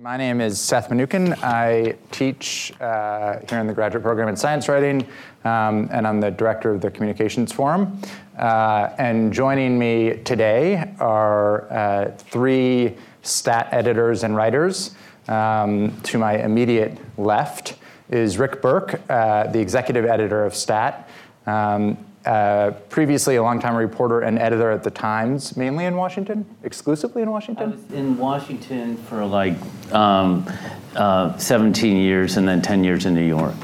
My name is Seth Mnookin. I teach uh, here in the graduate program in science writing, um, and I'm the director of the Communications Forum. Uh, and joining me today are uh, three stat editors and writers. Um, to my immediate left is Rick Berke, uh, the executive editor of Stat. Um, uh, previously a longtime reporter and editor at the Times, mainly in Washington, exclusively in Washington. I was in Washington for like um, uh, 17 years and then 10 years in New York.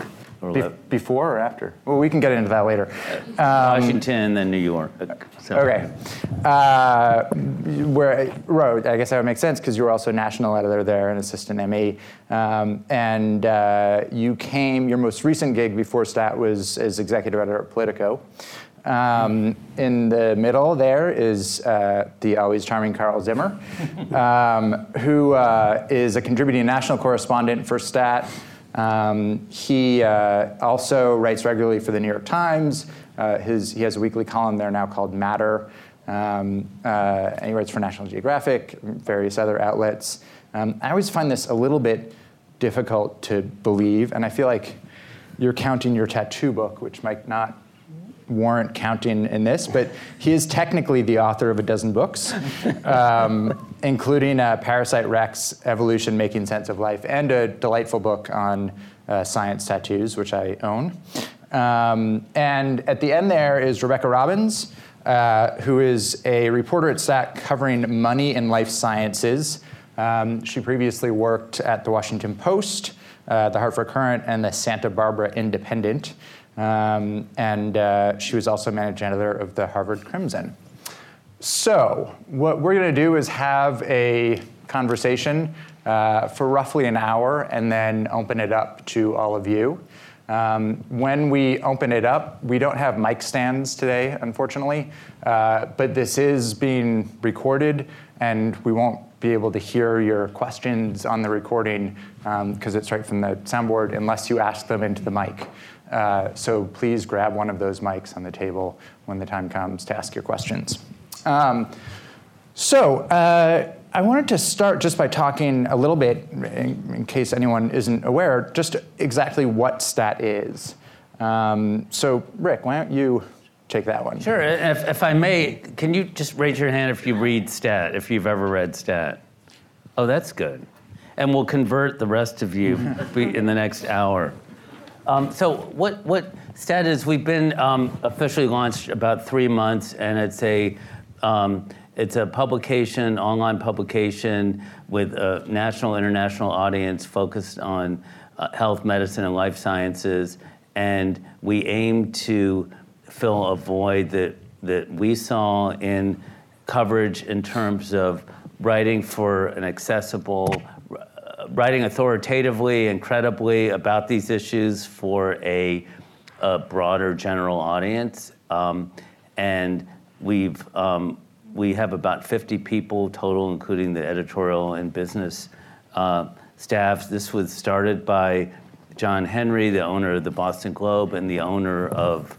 Be- before or after? Well, we can get into that later. Um, Washington, then New York. So. Okay. Uh, where, right, I guess that would make sense because you were also national editor there and assistant ME. Um, and uh, you came, your most recent gig before STAT was as executive editor at Politico. Um, in the middle there is uh, the always charming Carl Zimmer, um, who uh, is a contributing national correspondent for STAT. Um, he uh, also writes regularly for the New York Times. Uh, his, he has a weekly column there now called Matter. Um, uh, and he writes for National Geographic, various other outlets. Um, I always find this a little bit difficult to believe, and I feel like you're counting your tattoo book, which might not warrant counting in this, but he is technically the author of a dozen books, um, including uh, Parasite Rex, Evolution Making Sense of Life, and a delightful book on uh, science tattoos, which I own. Um, and at the end there is Rebecca Robbins, uh, who is a reporter at STAT covering money and life sciences. Um, she previously worked at the Washington Post, uh, the Hartford Courant, and the Santa Barbara Independent. Um, and uh, she was also managing editor of the Harvard Crimson. So, what we're going to do is have a conversation uh, for roughly an hour and then open it up to all of you. Um, when we open it up, we don't have mic stands today, unfortunately, uh, but this is being recorded and we won't be able to hear your questions on the recording because um, it's right from the soundboard unless you ask them into the mic. Uh, so please grab one of those mics on the table when the time comes to ask your questions. Um, so uh, I wanted to start just by talking a little bit, in, in case anyone isn't aware, just exactly what STAT is. Um, so Rick, why don't you take that one? Sure. If, if I may, can you just raise your hand if you read STAT, if you've ever read STAT? Oh, that's good. And we'll convert the rest of you in the next hour. Um, so what what STAT is? We've been um, officially launched about three months, and it's a um, it's a publication, online publication with a national, international audience focused on uh, health, medicine, and life sciences. And we aim to fill a void that that we saw in coverage in terms of writing for an accessible writing authoritatively and credibly about these issues for a, a broader general audience. Um, and we've um, we have about 50 people total, including the editorial and business uh, staffs. This was started by John Henry, the owner of the Boston Globe and the owner of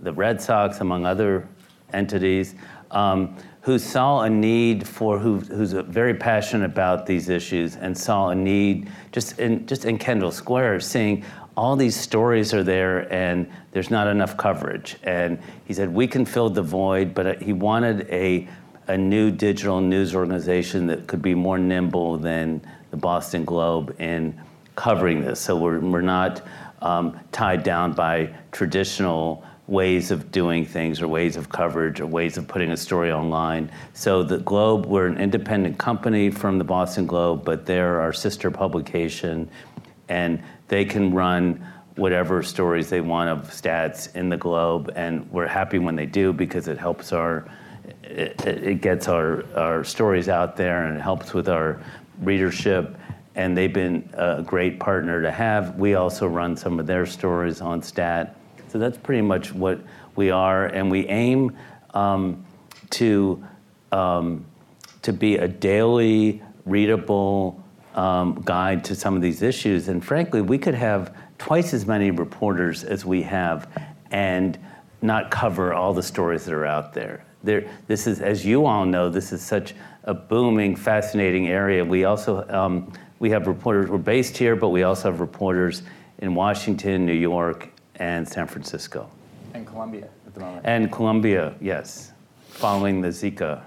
the Red Sox, among other entities. Um, who saw a need for who, who's very passionate about these issues and saw a need just in just in Kendall Square, seeing all these stories are there and there's not enough coverage. And he said we can fill the void, but he wanted a a new digital news organization that could be more nimble than the Boston Globe in covering this. So we're we're not um, tied down by traditional ways of doing things or ways of coverage or ways of putting a story online. So the Globe, we're an independent company from the Boston Globe, but they're our sister publication, and they can run whatever stories they want of stats in the Globe, and we're happy when they do because it helps our it, it gets our, our stories out there and it helps with our readership and they've been a great partner to have. We also run some of their stories on Stat so that's pretty much what we are, and we aim um, to um, to be a daily readable um, guide to some of these issues. And frankly, we could have twice as many reporters as we have, and not cover all the stories that are out there. There, this is, as you all know, this is such a booming, fascinating area. We also um, we have reporters, we're based here, but we also have reporters in Washington, New York, and San Francisco. And Colombia at the moment. And Colombia, yes, following the Zika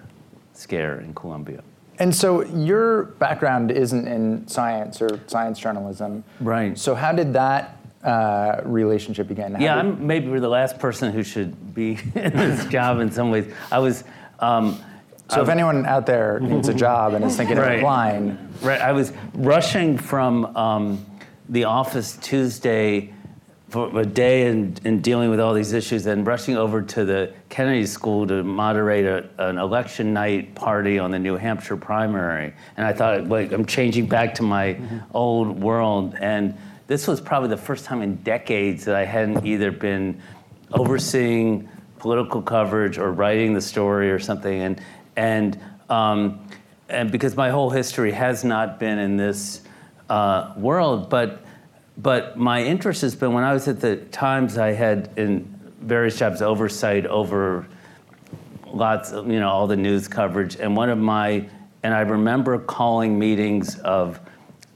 scare in Colombia. And so your background isn't in science or science journalism. Right. So how did that uh, relationship begin? How Yeah, did- I'm maybe the last person who should be in this job in some ways. I was, um, so if anyone out there needs a job and is thinking of applying, right, I was rushing from um, the office Tuesday for a day in, and dealing with all these issues, and rushing over to the Kennedy School to moderate a, an election night party on the New Hampshire primary. And I thought, wait, I'm changing back to my old world. And this was probably the first time in decades that I hadn't either been overseeing political coverage or writing the story or something. And, and, um, and because my whole history has not been in this uh, world, but, but my interest has been when I was at the Times, I had in various jobs oversight over lots of, you know, all the news coverage. And one of my, and I remember calling meetings of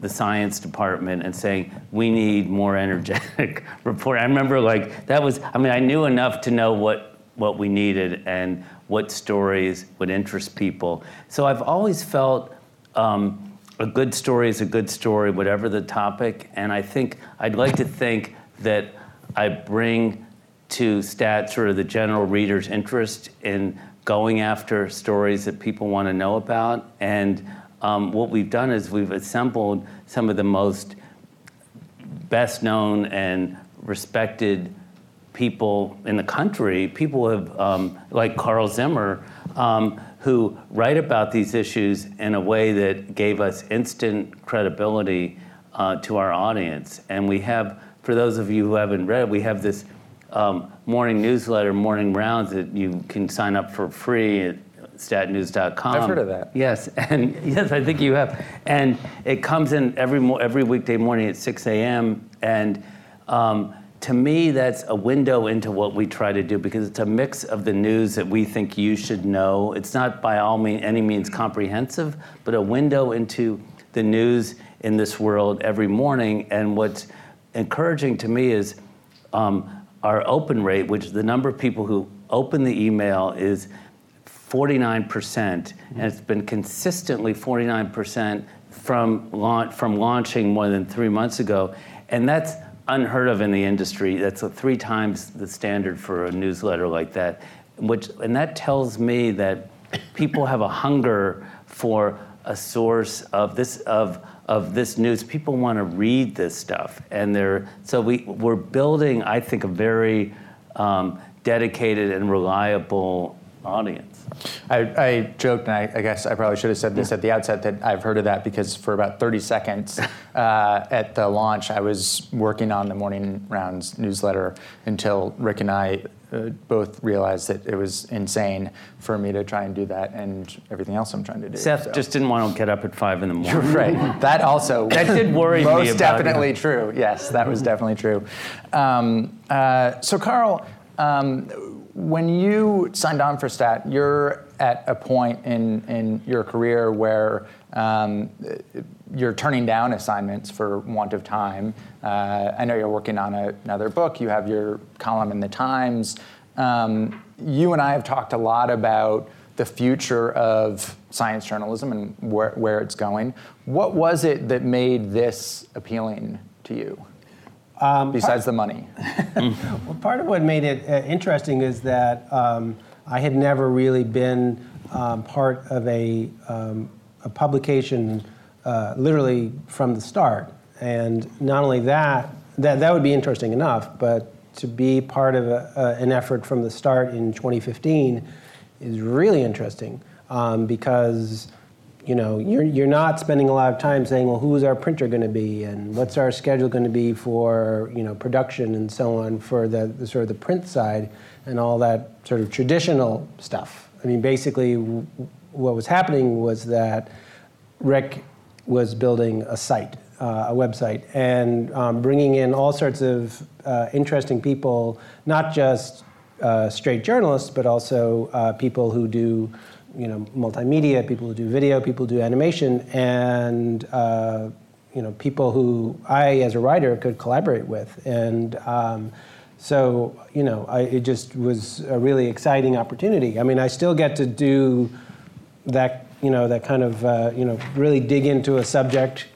the science department and saying, we need more energetic report. I remember like, that was, I mean, I knew enough to know what, what we needed and what stories would interest people. So I've always felt um, a good story is a good story, whatever the topic. And I think, I'd like to think that I bring to stat sort of the general reader's interest in going after stories that people want to know about. And um, what we've done is we've assembled some of the most best known and respected people in the country, people have, um, like Carl Zimmer, um, who write about these issues in a way that gave us instant credibility uh, to our audience. And we have, for those of you who haven't read, we have this um, morning newsletter, Morning Rounds, that you can sign up for free at statnews.com. I've heard of that. Yes, and yes, I think you have. And it comes in every every weekday morning at 6 a.m. And um, to me, that's a window into what we try to do because it's a mix of the news that we think you should know. It's not by all mean, any means comprehensive, but a window into the news in this world every morning. And what's encouraging to me is um, our open rate, which the number of people who open the email is 49%, and it's been consistently 49% from, launch, from launching more than three months ago. And that's unheard of in the industry. That's three times the standard for a newsletter like that. Which, and that tells me that people have a hunger for a source of this, of, of this news. People want to read this stuff. And they're, so we, we're building, I think, a very um, dedicated and reliable audience. I, I joked, and I, I guess I probably should have said this at the outset that I've heard of that because for about 30 seconds uh, at the launch, I was working on the Morning Rounds newsletter until Rick and I uh, both realized that it was insane for me to try and do that and everything else I'm trying to do. Seth so. just didn't want to get up at five in the morning. Right. That also That did worry me most definitely you. true. Yes, that was definitely true. Um, uh, so, Carl, um, when you signed on for Stat, you're at a point in in your career where um, you're turning down assignments for want of time. Uh, I know you're working on a, another book. You have your column in the Times. Um, you and I have talked a lot about the future of science journalism and where, where it's going. What was it that made this appealing to you, besides the money? Well, part of what made it uh, interesting is that um, I had never really been um, part of a, um, a publication uh, literally from the start. And not only that, that, that would be interesting enough, but to be part of a, uh, an effort from the start in 2015 is really interesting um, because you know, you're, you're not spending a lot of time saying, well, who's our printer going to be and what's our schedule going to be for, you know, production and so on for the, the sort of the print side and all that sort of traditional stuff. I mean, basically, w- what was happening was that Rick was building a site, uh, a website, and um, bringing in all sorts of uh, interesting people, not just uh, straight journalists, but also uh, people who do, you know, multimedia, people who do video, people who do animation, and uh, you know people who I, as a writer, could collaborate with, and um, so you know, I, it just was a really exciting opportunity. I mean, I still get to do that, you know, that kind of uh, you know, really dig into a subject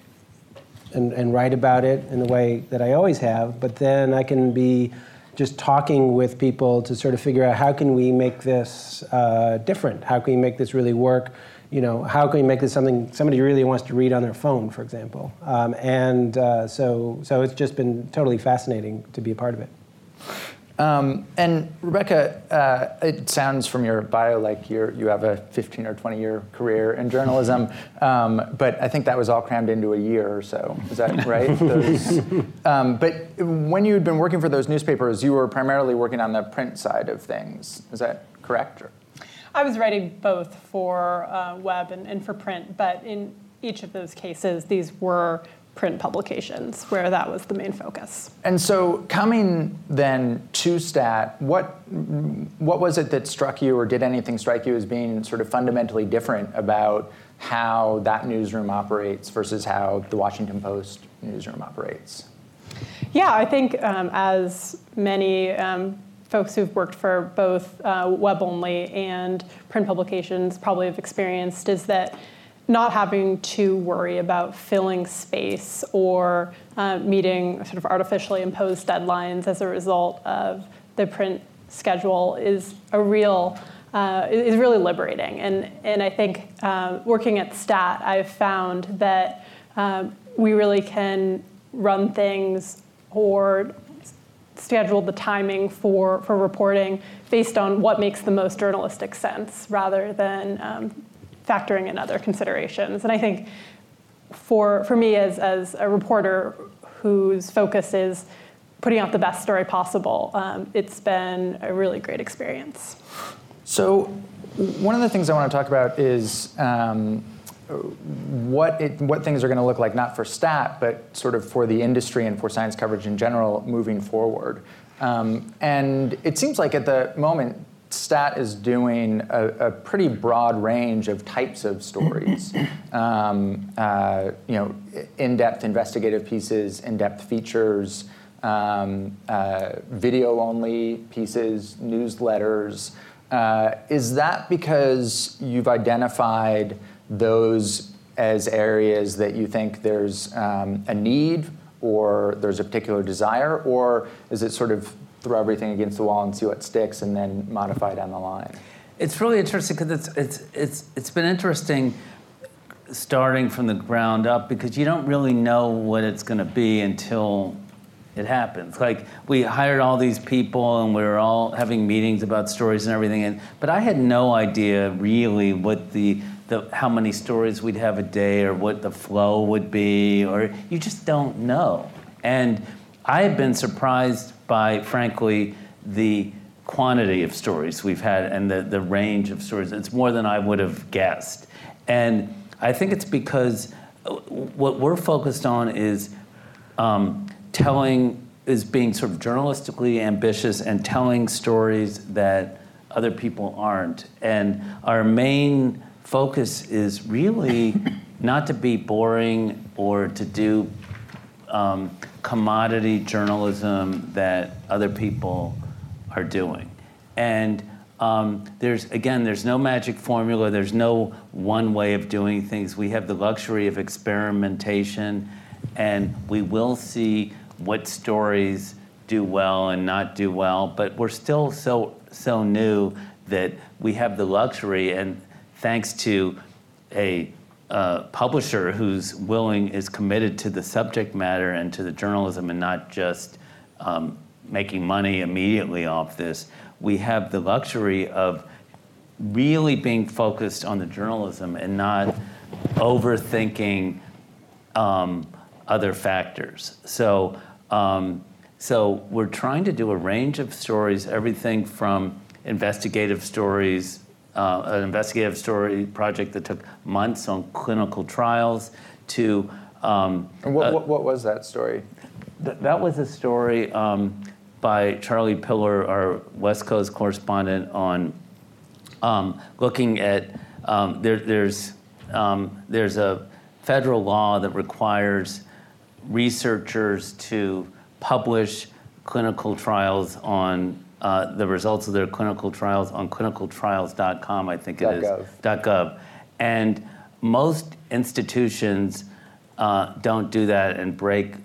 and, and write about it in the way that I always have. But then I can be just talking with people to sort of figure out how can we make this uh, different? How can we make this really work? You know, how can we make this something somebody really wants to read on their phone, for example? Um, and uh, so, so it's just been totally fascinating to be a part of it. Um, and Rebecca, uh, it sounds from your bio like you you have a 15 or 20 year career in journalism, um, but I think that was all crammed into a year or so. Is that right? those, um, but when you had been working for those newspapers, you were primarily working on the print side of things. Is that correct? I was writing both for uh, web and, and for print, but in each of those cases, these were print publications where that was the main focus. And so, coming then to Stat, what what was it that struck you, or did anything strike you as being sort of fundamentally different about how that newsroom operates versus how the Washington Post newsroom operates? Yeah, I think um, as many um, folks who've worked for both uh, web only and print publications probably have experienced is that not having to worry about filling space or uh, meeting sort of artificially imposed deadlines as a result of the print schedule is a real uh, is really liberating. And and I think uh, working at Stat, I've found that um, we really can run things or schedule the timing for, for reporting based on what makes the most journalistic sense rather than um, factoring in other considerations. And I think for, for me as, as a reporter whose focus is putting out the best story possible, um, it's been a really great experience. So, one of the things I want to talk about is um, what it, what things are going to look like, not for STAT, but sort of for the industry and for science coverage in general moving forward. Um, and it seems like at the moment, Stat is doing a, a, pretty broad range of types of stories. Um, uh, you know, in-depth investigative pieces, in-depth features, um, uh, video-only pieces, newsletters. Uh, is that because you've identified those as areas that you think there's um, a need or there's a particular desire, or is it sort of throw everything against the wall and see what sticks and then modify down the line? It's really interesting because it's, it's, it's, it's been interesting starting from the ground up because you don't really know what it's going to be until it happens. Like we hired all these people and we were all having meetings about stories and everything, and but I had no idea really what the the, how many stories we'd have a day or what the flow would be, or you just don't know. And I have been surprised by, frankly, the quantity of stories we've had and the, the range of stories. It's more than I would have guessed. And I think it's because uh, what we're focused on is um, telling, is being sort of journalistically ambitious and telling stories that other people aren't. And our main focus is really not to be boring or to do um, commodity journalism that other people are doing. And um, there's again, there's no magic formula. There's no one way of doing things. We have the luxury of experimentation, and we will see what stories do well and not do well. But we're still so so new that we have the luxury and thanks to a uh, publisher who's willing, is committed to the subject matter and to the journalism and not just um, making money immediately off this, we have the luxury of really being focused on the journalism and not overthinking um, other factors. So, um, so we're trying to do a range of stories, everything from investigative stories uh, an investigative story project that took months on clinical trials to. Um, and what, uh, what, what, was that story? Th- that was a story um, by Charlie Piller, our West Coast correspondent, on um, looking at um, there, there's um, there's a federal law that requires researchers to publish clinical trials on uh, the results of their clinical trials on clinicaltrials.com, I think it is. .gov. .gov. And most institutions uh, don't do that and break,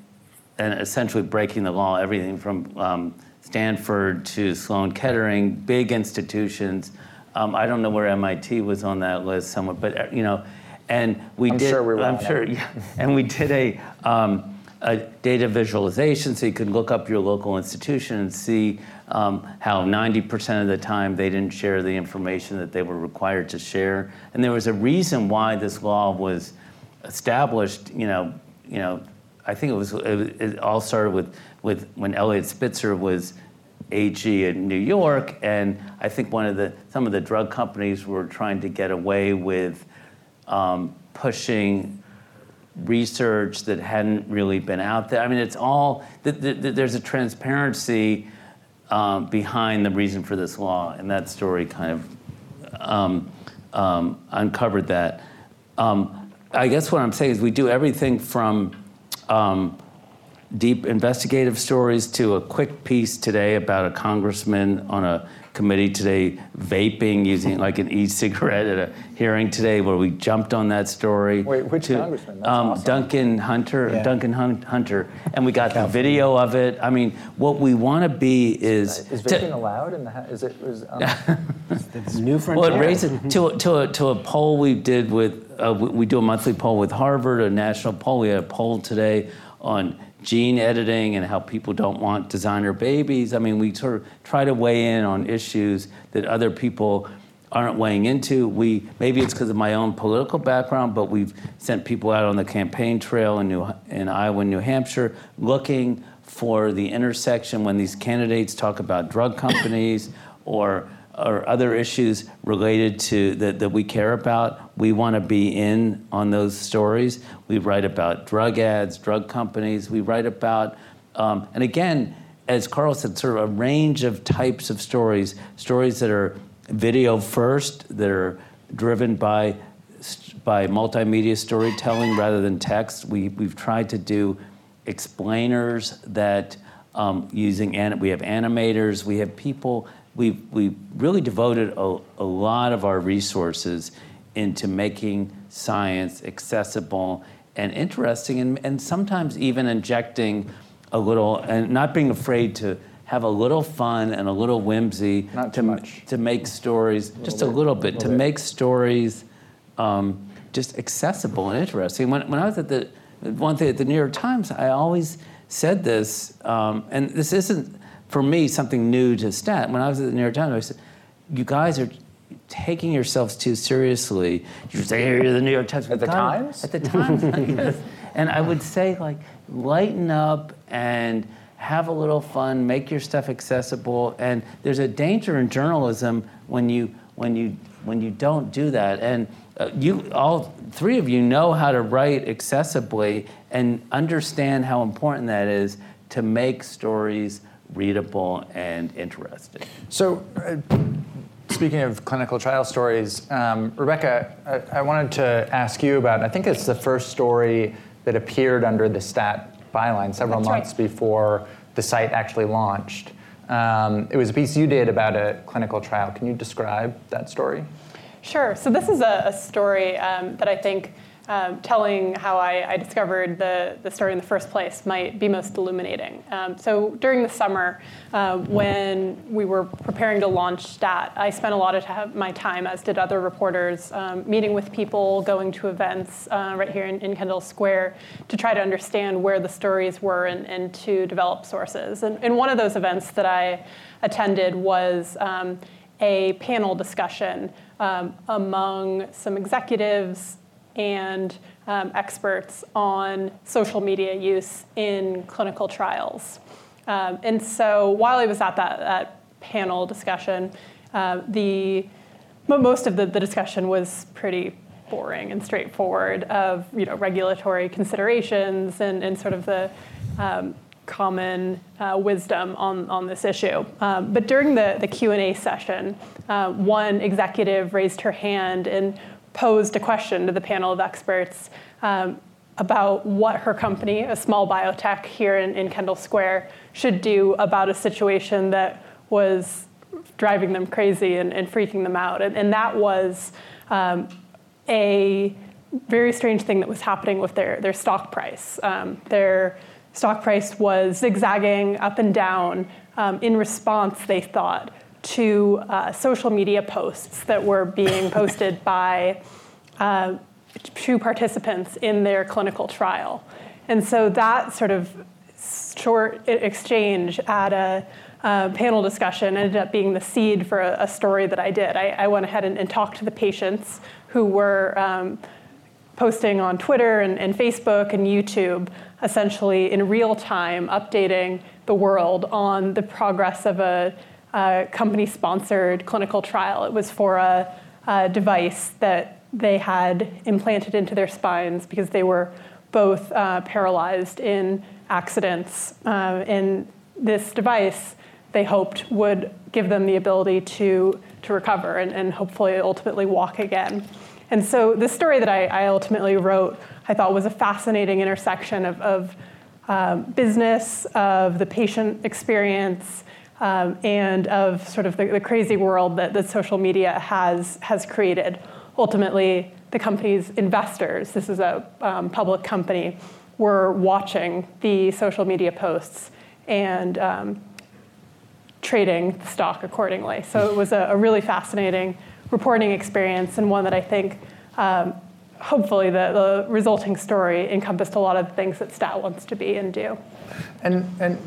and essentially breaking the law, everything from um, Stanford to Sloan Kettering, big institutions. Um, I don't know where MIT was on that list somewhere, but uh, you know, and we I'm did. sure we were I'm sure, yeah. And we did a, um, a data visualization, so you could look up your local institution and see um, how 90% of the time they didn't share the information that they were required to share. And there was a reason why this law was established. You know, you know, I think it was it, it all started with with when Eliot Spitzer was AG in New York, and I think one of the some of the drug companies were trying to get away with um, pushing research that hadn't really been out there. I mean, it's all th- th- th- there's a transparency um, behind the reason for this law, and that story kind of um, um, uncovered that. Um, I guess what I'm saying is we do everything from um, deep investigative stories to a quick piece today about a congressman on a committee today vaping using like an e-cigarette at a hearing today where we jumped on that story. Wait, which to, congressman? That's um, awesome. Duncan Hunter, Yeah. Duncan Hun- Hunter, and we got the video of it. I mean, what we want to be is Is to- vaping allowed in the, ha- is it, is, um, It's new well, frontier. it raises to a, to a, to a poll we did with uh, we, we do a monthly poll with Harvard, a national poll. We had a poll today on gene editing and how people don't want designer babies. I mean, we sort of try to weigh in on issues that other people aren't weighing into. We maybe it's because of my own political background, but we've sent people out on the campaign trail in New in Iowa and New Hampshire looking for the intersection when these candidates talk about drug companies or or other issues related to that, that we care about. We want to be in on those stories. We write about drug ads, drug companies. We write about, um, and again, as Carl said, sort of a range of types of stories. Stories that are video first, that are driven by by multimedia storytelling rather than text. We we've tried to do explainers that um, using we have animators, we have people. We we really devoted a, a lot of our resources into making science accessible and interesting, and, and sometimes even injecting a little and not being afraid to have a little fun and a little whimsy Not to, too much. to make stories just a bit, little bit to bit. make stories um, just accessible and interesting. When, when I was at the one thing at the New York Times, I always said this, um, and this isn't for me something new to stat. When I was at the New York Times, I said, "You guys are." Taking yourselves too seriously. You say, "Here, you're the New York Times." At the God, Times? At the Times, yes. And I would say, like, lighten up and have a little fun, make your stuff accessible. And there's a danger in journalism when you when you when you don't do that. And uh, you all three of you know how to write accessibly and understand how important that is to make stories readable and interesting. So, uh, speaking of clinical trial stories, um, Rebecca, I, I wanted to ask you about. I think it's the first story that appeared under the stat byline several That's right. months before the site actually launched. Um, it was a piece you did about a clinical trial. Can you describe that story? Sure. So this is a, a story um, that I think um, telling how I, I discovered the, the story in the first place might be most illuminating. Um, so during the summer, uh, when we were preparing to launch STAT, I spent a lot of my time, as did other reporters, um, meeting with people, going to events uh, right here in, in Kendall Square to try to understand where the stories were and, and to develop sources. And, and one of those events that I attended was um, a panel discussion um, among some executives and um, experts on social media use in clinical trials. Um, and so while I was at that, that panel discussion, uh, the most of the, the discussion was pretty boring and straightforward of you know regulatory considerations and, and sort of the um, common uh, wisdom on, on this issue. Um, but during the, the Q&A session, uh, one executive raised her hand and posed a question to the panel of experts um, about what her company, a small biotech here in, in Kendall Square, should do about a situation that was driving them crazy and, and freaking them out. And, and that was um, a very strange thing that was happening with their, their stock price. Um, their stock price was zigzagging up and down um, in response, they thought, to uh, social media posts that were being posted by uh, two participants in their clinical trial. And so that sort of short exchange at a uh, panel discussion ended up being the seed for a, a story that I did. I, I went ahead and, and, talked to the patients who were um, posting on Twitter and, and, Facebook and YouTube, essentially in real time, updating the world on the progress of a, a company sponsored clinical trial. It was for a, a device that they had implanted into their spines because they were both uh, paralyzed in accidents. Uh, and this device, they hoped, would give them the ability to, to recover and, and hopefully ultimately walk again. And so the story that I, I ultimately wrote, I thought was a fascinating intersection of, of um, business, of the patient experience, um, and of sort of the, the crazy world that, that social media has, has created ultimately the company's investors, this is a um, public company, were watching the social media posts and um, trading the stock accordingly. So it was a, a, really fascinating reporting experience and one that I think um, hopefully the, the, resulting story encompassed a lot of things that Stat wants to be and do. And, and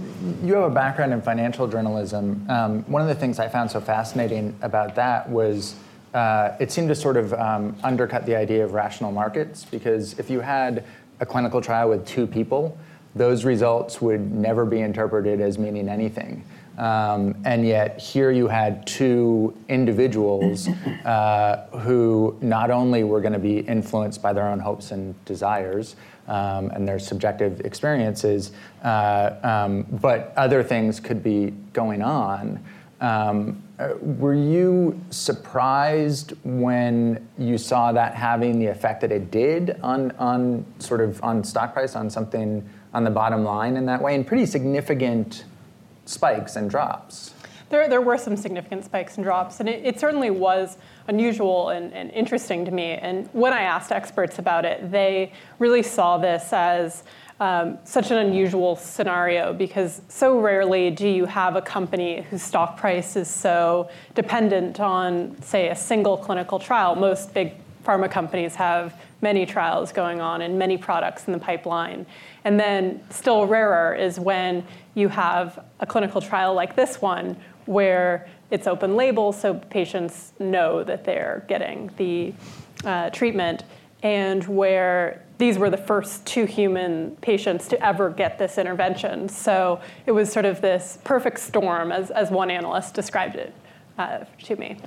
you have a background in financial journalism. Um, one of the things I found so fascinating about that was uh, it seemed to sort of um, undercut the idea of rational markets because if you had a clinical trial with two people, those results would never be interpreted as meaning anything. Um, and yet, here you had two individuals uh, who not only were going to be influenced by their own hopes and desires um, and their subjective experiences, uh, um, but other things could be going on. Um, uh, were you surprised when you saw that having the effect that it did on, on sort of on stock price, on something on the bottom line in that way, and pretty significant spikes and drops? There, there were some significant spikes and drops, and it, it certainly was unusual and, and interesting to me. And when I asked experts about it, they really saw this as um, such an unusual scenario because so rarely do you have a company whose stock price is so dependent on, say, a single clinical trial. Most big pharma companies have many trials going on and many products in the pipeline. And then, still rarer is when you have a clinical trial like this one where it's open label so patients know that they're getting the uh, treatment and where these were the first two human patients to ever get this intervention. So it was sort of this perfect storm, as, as one analyst described it uh, to me.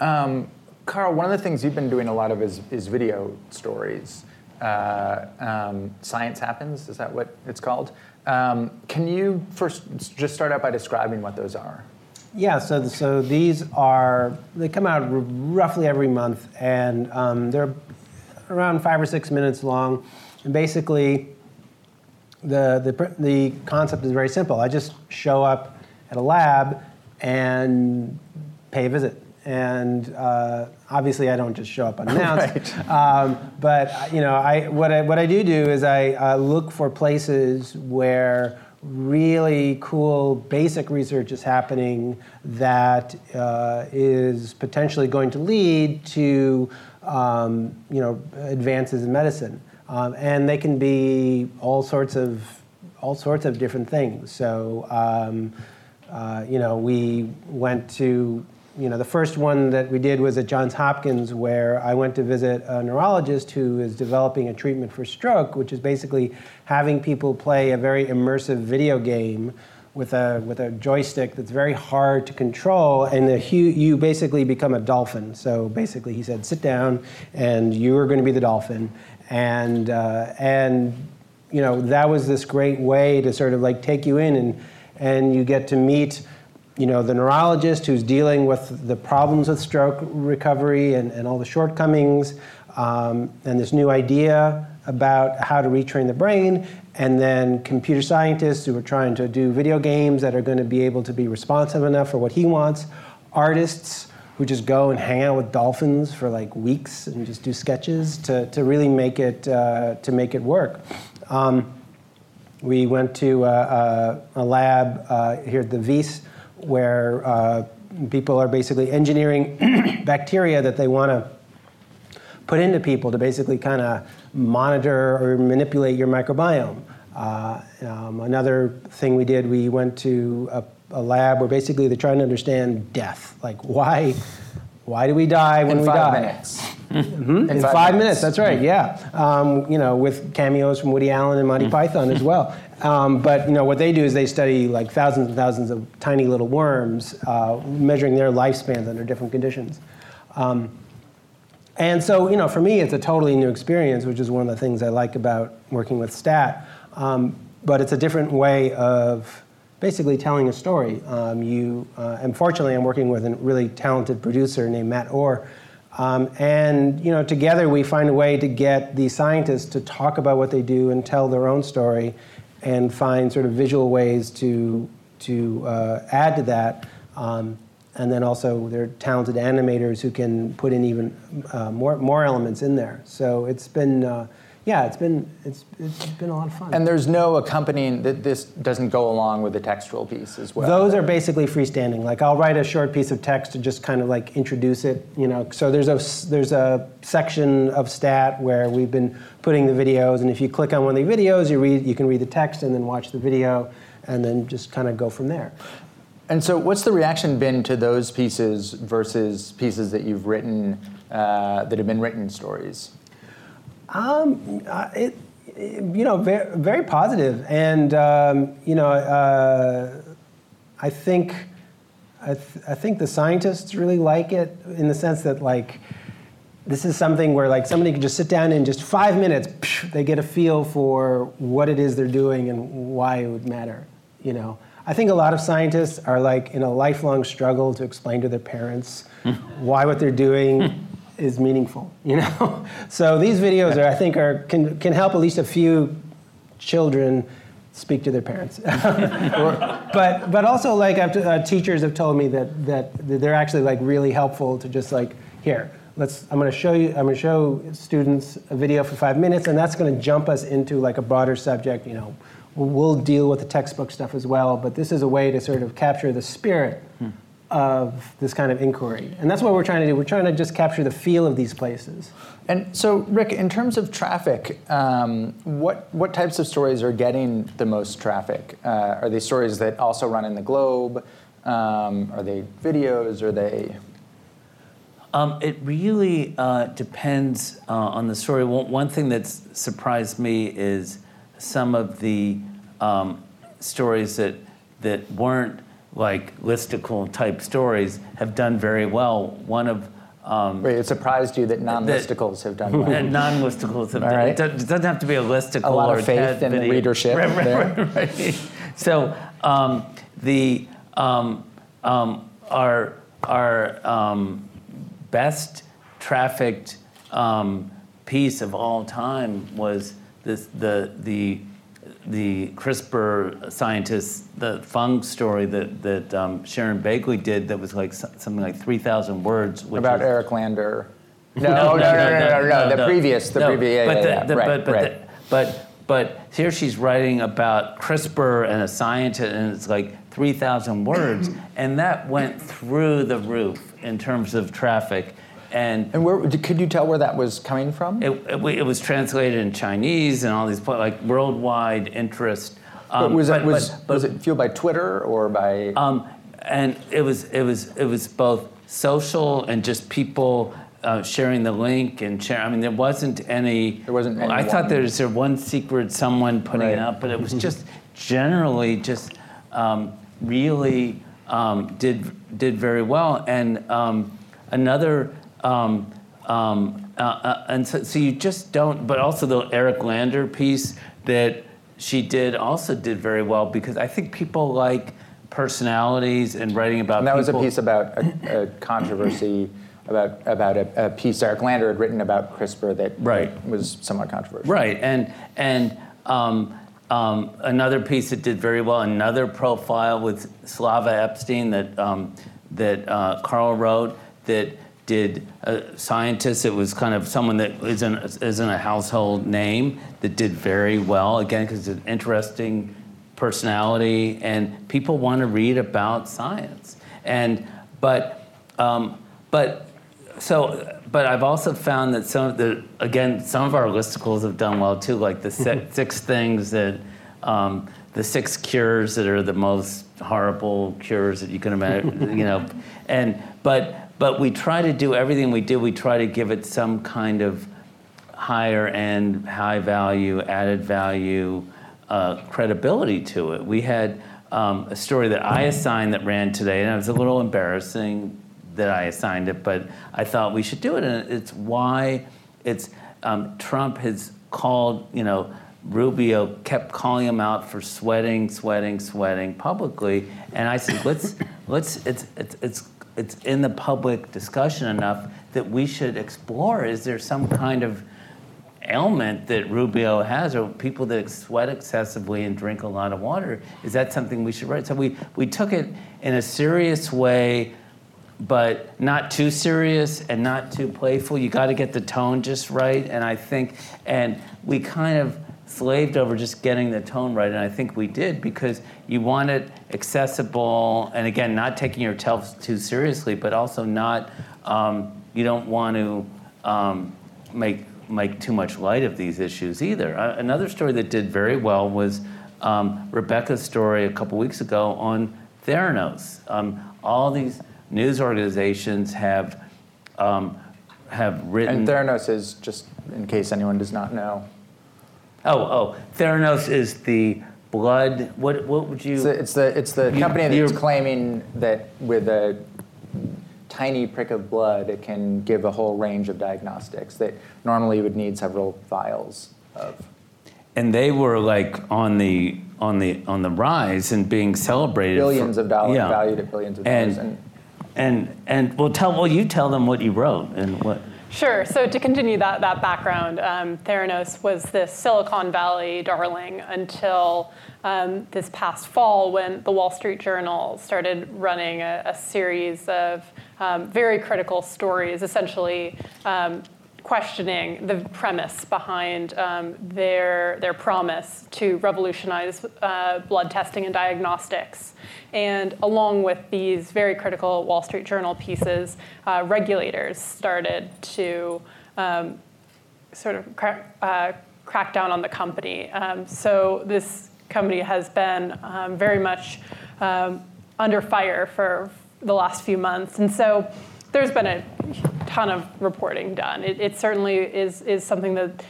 Um, Carl, one of the things you've been doing a lot of is, is video stories. Uh, um, Science Happens, is that what it's called? Um, can you first just start out by describing what those are? Yeah, so so these are they come out r- roughly every month, and um, they're around five or six minutes long. And basically, the, the, the concept is very simple. I just show up at a lab and pay a visit. And uh, obviously, I don't just show up unannounced. right. um, but you know, I, what, I, what I do do is I uh, look for places where really cool basic research is happening that uh, is potentially going to lead to um, you know, advances in medicine. Um, and they can be all sorts of all sorts of different things. So, um, uh, you know, we went to, you know, the first one that we did was at Johns Hopkins, where I went to visit a neurologist who is developing a treatment for stroke, which is basically having people play a very immersive video game with a with a joystick that's very hard to control, and the, you basically become a dolphin. So basically, he said, "Sit down, and you are going to be the dolphin." And uh, and you know that was this great way to sort of like take you in, and and you get to meet you know the neurologist who's dealing with the problems with stroke recovery and, and all the shortcomings, um, and this new idea about how to retrain the brain, and then computer scientists who are trying to do video games that are going to be able to be responsive enough for what he wants, artists who just go and hang out with dolphins for like weeks and just do sketches to, to really make it uh, to make it work. Um, we went to uh, a, a lab uh, here at the Wyss where uh, people are basically engineering bacteria that they want to put into people to basically kind of monitor or manipulate your microbiome. Uh, um, another thing we did, we went to a, a, lab where basically they're trying to understand death. Like, why, why do we die when In we five die? minutes. Mhm, In, five, minutes. that's right, yeah. Um, you know, with cameos from Woody Allen and Monty Python as well. Um, but, you know, what they do is they study like thousands and thousands of tiny little worms, uh, measuring their lifespans under different conditions. Um, and so, you know, for me, it's a totally new experience, which is one of the things I like about working with STAT. Um, but it's a different way of basically telling a story. Um, you, uh, I'm working with a really talented producer named Matt Orr. Um, and you know, together we find a way to get the scientists to talk about what they do and tell their own story, and find sort of visual ways to to uh, add to that. Um, and then also there are talented animators who can put in even uh, more more elements in there. So it's been, uh, yeah, it's been it's it's been a lot of fun. And there's no accompanying that this doesn't go along with the textual piece as well. Those are basically freestanding. Like I'll write a short piece of text to just kind of like introduce it, you know. So there's a there's a section of stat where we've been putting the videos, and if you click on one of the videos, you read you can read the text and then watch the video, and then just kind of go from there. And so, what's the reaction been to those pieces versus pieces that you've written uh, that have been written stories? Um, uh, it, it, you know, very, very positive, and um, you know, uh, I think, I, th- I think the scientists really like it in the sense that like. This is something where like somebody can just sit down and in just five minutes, psh, they get a feel for what it is they're doing and why it would matter. You know, I think a lot of scientists are like in a lifelong struggle to explain to their parents why what they're doing is meaningful. You know, so these videos are I think are can can help at least a few children speak to their parents. but but also like I've, uh, teachers have told me that that they're actually like really helpful to just like here let's i'm going to show you i'm going to show students a video for five minutes and that's going to jump us into like a broader subject you know. We'll, deal with the textbook stuff as well but this is a way to sort of capture the spirit hmm. of this kind of inquiry. And that's what we're trying to do. We're trying to just capture the feel of these places. And so rick in terms of traffic um, what, what types of stories are getting the most traffic? Uh, are they stories that also run in the globe? Um, are they videos? Are they um, it really uh, depends uh, on the story. One, one, thing that's surprised me is some of the um, stories that that weren't like listicle type stories have done very well. One of um, Wait, it surprised you that non-listicles have done well. non-listicles have done. Right. It doesn't have to be a listicle. A lot or of faith in video. readership. Right, right, right, right. So um, the um, um, our our um, best trafficked um, piece of all time was this, the, the, the CRISPR scientist, the Feng story that, that um, Sharon Begley did that was like something like 3,000 words. About was, Eric Lander. No, no, no, no, no, no, no, the previous, the previous, yeah, yeah, yeah. right, but, right. but, but here she's writing about CRISPR and a scientist, and it's like 3,000 words, and that went through the roof in terms of traffic. And, and where could you tell where that was coming from? It, it, it was translated in Chinese and all these like worldwide interest. Um, but was it was, but, but, was it fueled by Twitter or by? Um, and it was it was it was both social and just people uh, sharing the link and sharing. I mean, there wasn't any. There wasn't. Any I thought there was there one secret someone putting right. it up, but it was just generally just um, really um, did did very well. And um, another, um, um, uh, uh, and so, so, you just don't. But also the Eric Lander piece that she did also did very well because I think people like personalities and writing about. And that people. was a piece about a, a controversy about about a, a piece Eric Lander had written about CRISPR that Right. was somewhat controversial. Right, and and um, um, another piece that did very well, another profile with Slava Epstein that um, that uh, Carl wrote that did a scientist. It was kind of someone that isn't isn't a household name that did very well again because it's an interesting personality and people want to read about science and but um, but so, but I've also found that some of the, again, some of our listicles have done well too, like the si- six things that, um, the six cures that are the most horrible cures that you can imagine, you know, and but but we try to do everything we do. We try to give it some kind of higher end, high value, added value, uh, credibility to it. We had um, a story that I assigned that ran today, and it was a little embarrassing that I assigned it, but I thought we should do it, and it's why it's um, Trump has called, you know, Rubio kept calling him out for sweating, sweating, sweating publicly, and I said, let's let's it's it's it's it's in the public discussion enough that we should explore. Is there some kind of ailment that Rubio has, or people that sweat excessively and drink a lot of water, is that something we should write? So we, we took it in a serious way, but not too serious and not too playful. You got to get the tone just right, and I think, and we kind of slaved over just getting the tone right, and I think we did because you want it accessible, and again, not taking yourself too seriously, but also not, um, you don't want to um, make make too much light of these issues either. Uh, another story that did very well was um, Rebecca's story a couple weeks ago on Theranos. Um, all these news organizations have um, have written. And Theranos is just in case anyone does not know. oh, oh, Theranos is the blood. What what would you? It's the it's the, it's the You- company that's claiming that with a tiny prick of blood, it can give a whole range of diagnostics that normally you would need several vials of. and they were like on the on the on the rise and being celebrated. for- Billions of dollars, yeah. valued at billions of And, dollars. And and and well, tell well you tell them what you wrote and what. Sure. So to continue that, that background, um, Theranos was this Silicon Valley darling until um, this past fall when the Wall Street Journal started running a, a series of um, very critical stories, essentially um, questioning the premise behind um, their, their promise to revolutionize uh, blood testing and diagnostics. And along with these very critical Wall Street Journal pieces, uh, regulators started to um, sort of cra- uh, crack down on the company. Um, so this company has been um, very much um, under fire for the last few months. And so there's been a ton of reporting done. It, it certainly is, is something that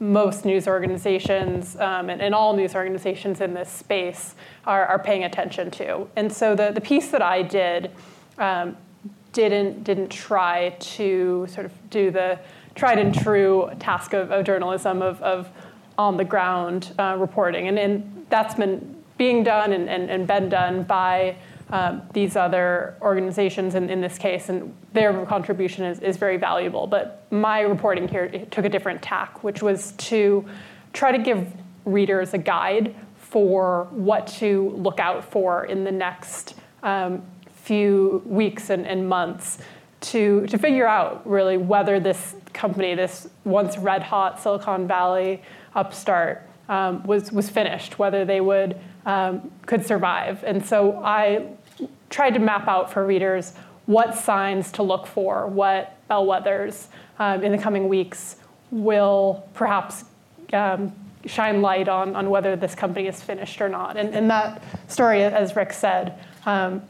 most news organizations um, and, and all news organizations in this space are, are paying attention to. And so the, the piece that I did um, didn't, didn't try to sort of do the tried and true task of, of journalism of, of on the ground uh, reporting. And, and that's been being done and, and, and been done by um, these other organizations in, in this case, and their contribution is, is very valuable. But my reporting here took a different tack, which was to try to give readers a guide for what to look out for in the next um, few weeks and, and months to, to figure out really whether this company, this once red hot Silicon Valley upstart, um, was, was finished, whether they would um, could survive. And so I tried to map out for readers what signs to look for, what bellwethers um, in the coming weeks will perhaps um, shine light on, on whether this company is finished or not. And, and that story, as Rick said, um,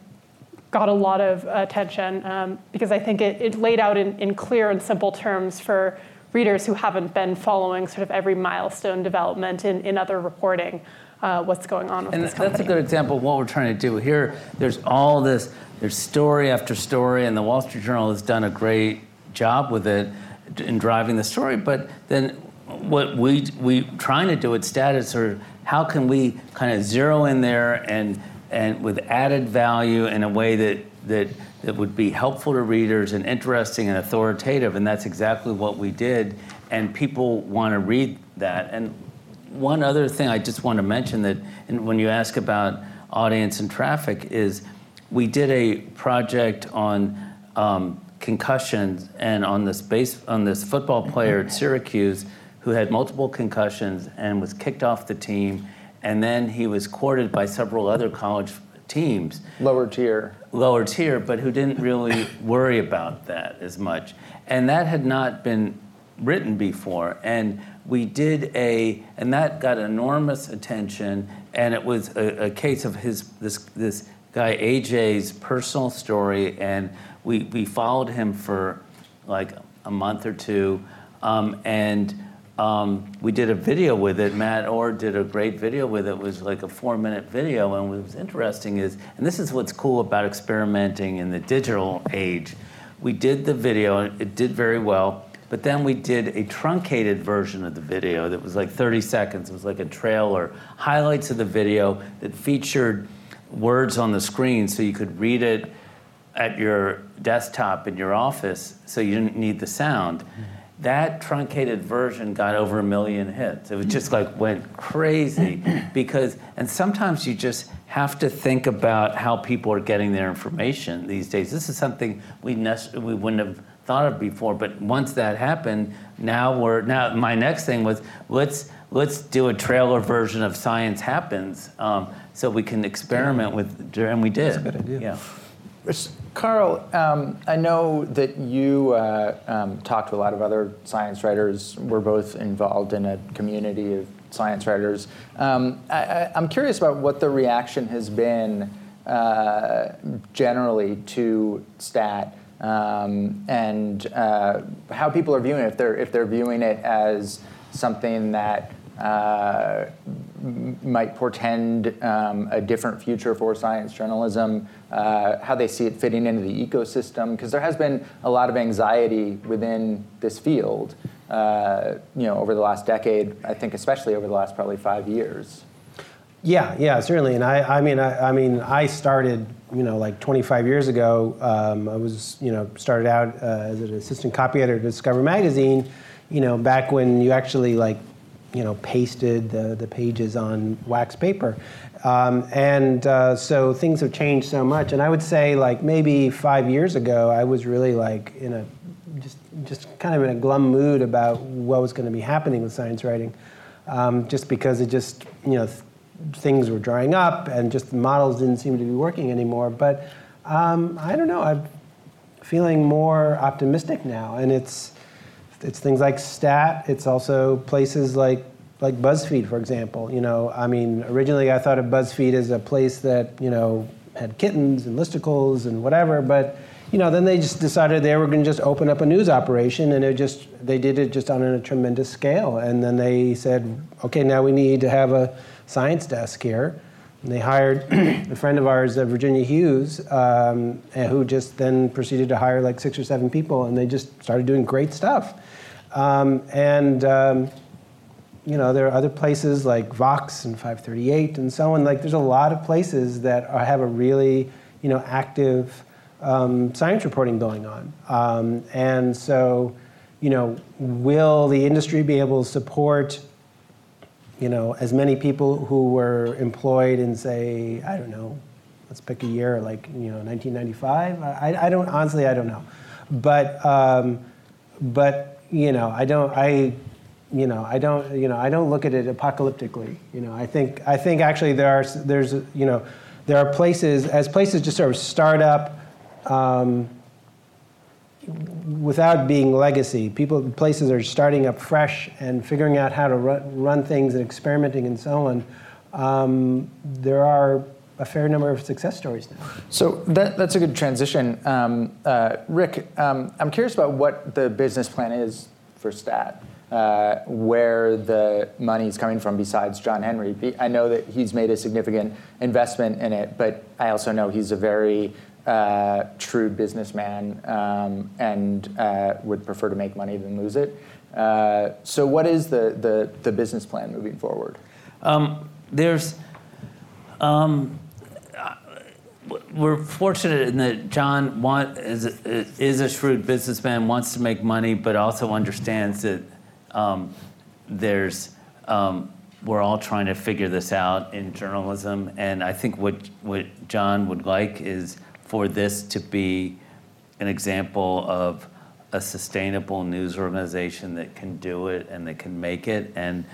got a lot of attention um, because I think it, it laid out in, in clear and simple terms for readers who haven't been following sort of every milestone development in, in other reporting uh, what's going on with And this that's a good example of what we're trying to do here. There's all this, there's story after story, and the Wall Street Journal has done a great job with it in driving the story. But then what we we trying to do at Status, or how can we kind of zero in there and and with added value in a way that that, that would be helpful to readers and interesting and authoritative, and that's exactly what we did. And people want to read that. And one other thing I just want to mention that and when you ask about audience and traffic is we did a project on um, concussions and on this base on this football player at Syracuse who had multiple concussions and was kicked off the team and then he was courted by several other college teams Lower tier. lower tier, but who didn't really worry about that as much. And that had not been written before. And we did a, and that got enormous attention. And it was a, a case of his, this, this guy AJ's personal story. And we, we followed him for like a month or two. Um, and um, we did a video with it. Matt Orr did a great video with it. It was like a four minute video. And what was interesting is, and this is what's cool about experimenting in the digital age, we did the video, and it did very well. But then we did a truncated version of the video that was like 30 seconds. It was like a trailer, highlights of the video that featured words on the screen so you could read it at your desktop in your office so you didn't need the sound. That truncated version got over a million hits. It was just like went crazy because, and sometimes you just have to think about how people are getting their information these days. This is something we, nec- we wouldn't have thought of before, but once that happened, now we're, now my next thing was let's, let's do a trailer version of Science Happens um, so we can experiment with, and we did. That's a good idea. Yeah. Carl, um, I know that you uh, um, talk to a lot of other science writers. We're both involved in a community of science writers. Um, I, am curious about what the reaction has been uh, generally to STAT um, and uh, how people are viewing it. If they're if they're viewing it as something that uh, might portend um, a different future for science journalism, uh, how they see it fitting into the ecosystem, because there has been a lot of anxiety within this field, uh, you know, over the last decade. I think, especially over the last probably five years. Yeah, yeah, certainly. And I, I mean, I, I mean, I started, you know, like 25 years ago. Um, I was, you know, started out uh, as an assistant copy editor at Discover Magazine. You know, back when you actually like, you know, pasted the, the pages on wax paper. Um, and uh, so things have changed so much. And I would say, like maybe five years ago, I was really like in a just just kind of in a glum mood about what was going to be happening with science writing, um, just because it just you know. Things were drying up and just the models didn't seem to be working anymore. But um, I don't know. I'm feeling more optimistic now, and it's it's things like Stat. It's also places like like BuzzFeed, for example. You know, I mean, originally I thought of BuzzFeed as a place that you know had kittens and listicles and whatever, but you know, then they just decided they were going to just open up a news operation, and it just they did it just on a tremendous scale. And then they said, okay, now we need to have a science desk here. And they hired a friend of ours, uh, Virginia Hughes, um, and who just then proceeded to hire like six or seven people, and they just started doing great stuff. Um, and um, you know, there are other places like Vox and 538 and so on. Like, there's a lot of places that are, have a really, you know, active um, science reporting going on. Um, and so, you know, will the industry be able to support you know, as many people who were employed in, say, I don't know, let's pick a year, like, you know, 1995. I, I don't, honestly, I don't know. But, um, but, you know, I don't, I, you know, I don't, you know, I don't look at it apocalyptically. You know, I think, I think actually there are, there's, you know, there are places, as places just sort of start up, um, without being legacy. People, places are starting up fresh and figuring out how to run, run things and experimenting and so on. Um, there are a fair number of success stories now. So that, that's a good transition. Um, uh, Rick, um, I'm curious about what the business plan is for STAT. Uh, where the money is coming from besides John Henry. I know that he's made a significant investment in it, but I also know he's a very uh, shrewd businessman um, and uh, would prefer to make money than lose it. Uh, so, what is the, the, the business plan moving forward? Um, there's um, we're fortunate in that John want, is, is a shrewd businessman, wants to make money, but also understands that um, there's um, we're all trying to figure this out in journalism, and I think what what John would like is for this to be an example of a sustainable news organization that can do it and that can make it. And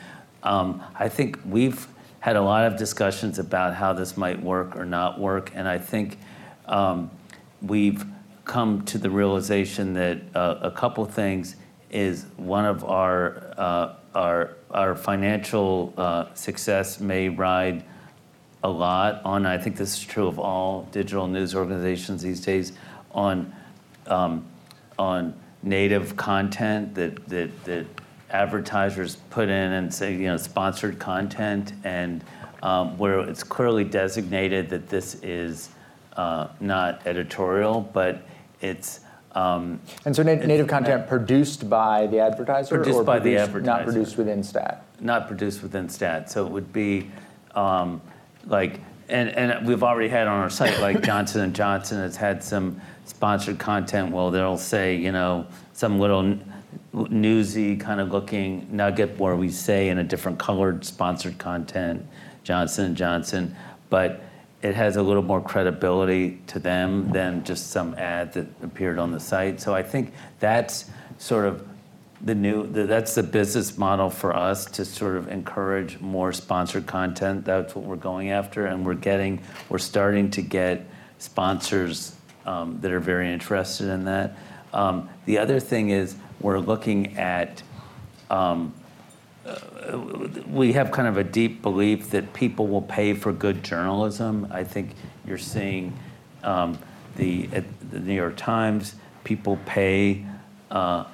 um, I think we've had a lot of discussions about how this might work or not work, and I think um, we've come to the realization that uh, a couple things is one of our uh, our our financial uh, success may ride a lot on. I think this is true of all digital news organizations these days on um, on native content that that that advertisers put in and say you know sponsored content and um, where it's clearly designated that this is uh, not editorial, but it's um, And so na- native content produced by the advertiser? Produced or by the produced- Not produced within stat? not produced within stat. So it would be um, like, and, and we've already had on our site, like Johnson and Johnson has had some sponsored content. Well, they'll say, you know, some little newsy kind of looking nugget where we say in a different colored sponsored content, Johnson and Johnson, but it has a little more credibility to them than just some ad that appeared on the site. So I think that's sort of the new the, that's the business model for us to sort of encourage more sponsored content that's what we're going after and we're getting we're starting to get sponsors um, that are very interested in that um, the other thing is we're looking at um, uh, we have kind of a deep belief that people will pay for good journalism. I think you're seeing um, the the New York Times people pay uh,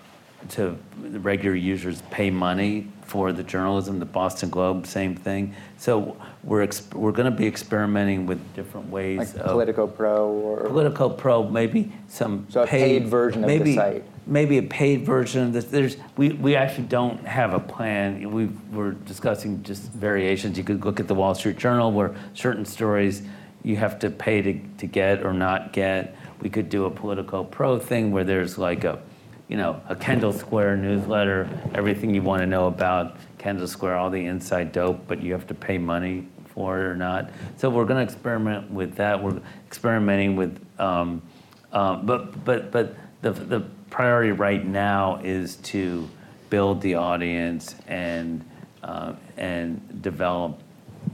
to the regular users pay money for the journalism. The Boston Globe, same thing. So we're ex- we're going to be experimenting with different ways Like of Politico Pro or? Politico Pro, maybe some So a paid version of the maybe, site. Maybe a paid version of this. There's we, we actually don't have a plan. We we're discussing just variations. You could look at the Wall Street Journal where certain stories you have to pay to, to get or not get. We could do a Politico Pro thing where there's like a you know, a Kendall Square newsletter, everything you want to know about Kendall Square, all the inside dope, but you have to pay money for it or not. So we're going to experiment with that. We're experimenting with, um, um, but but but the the priority right now is to build the audience and uh, and develop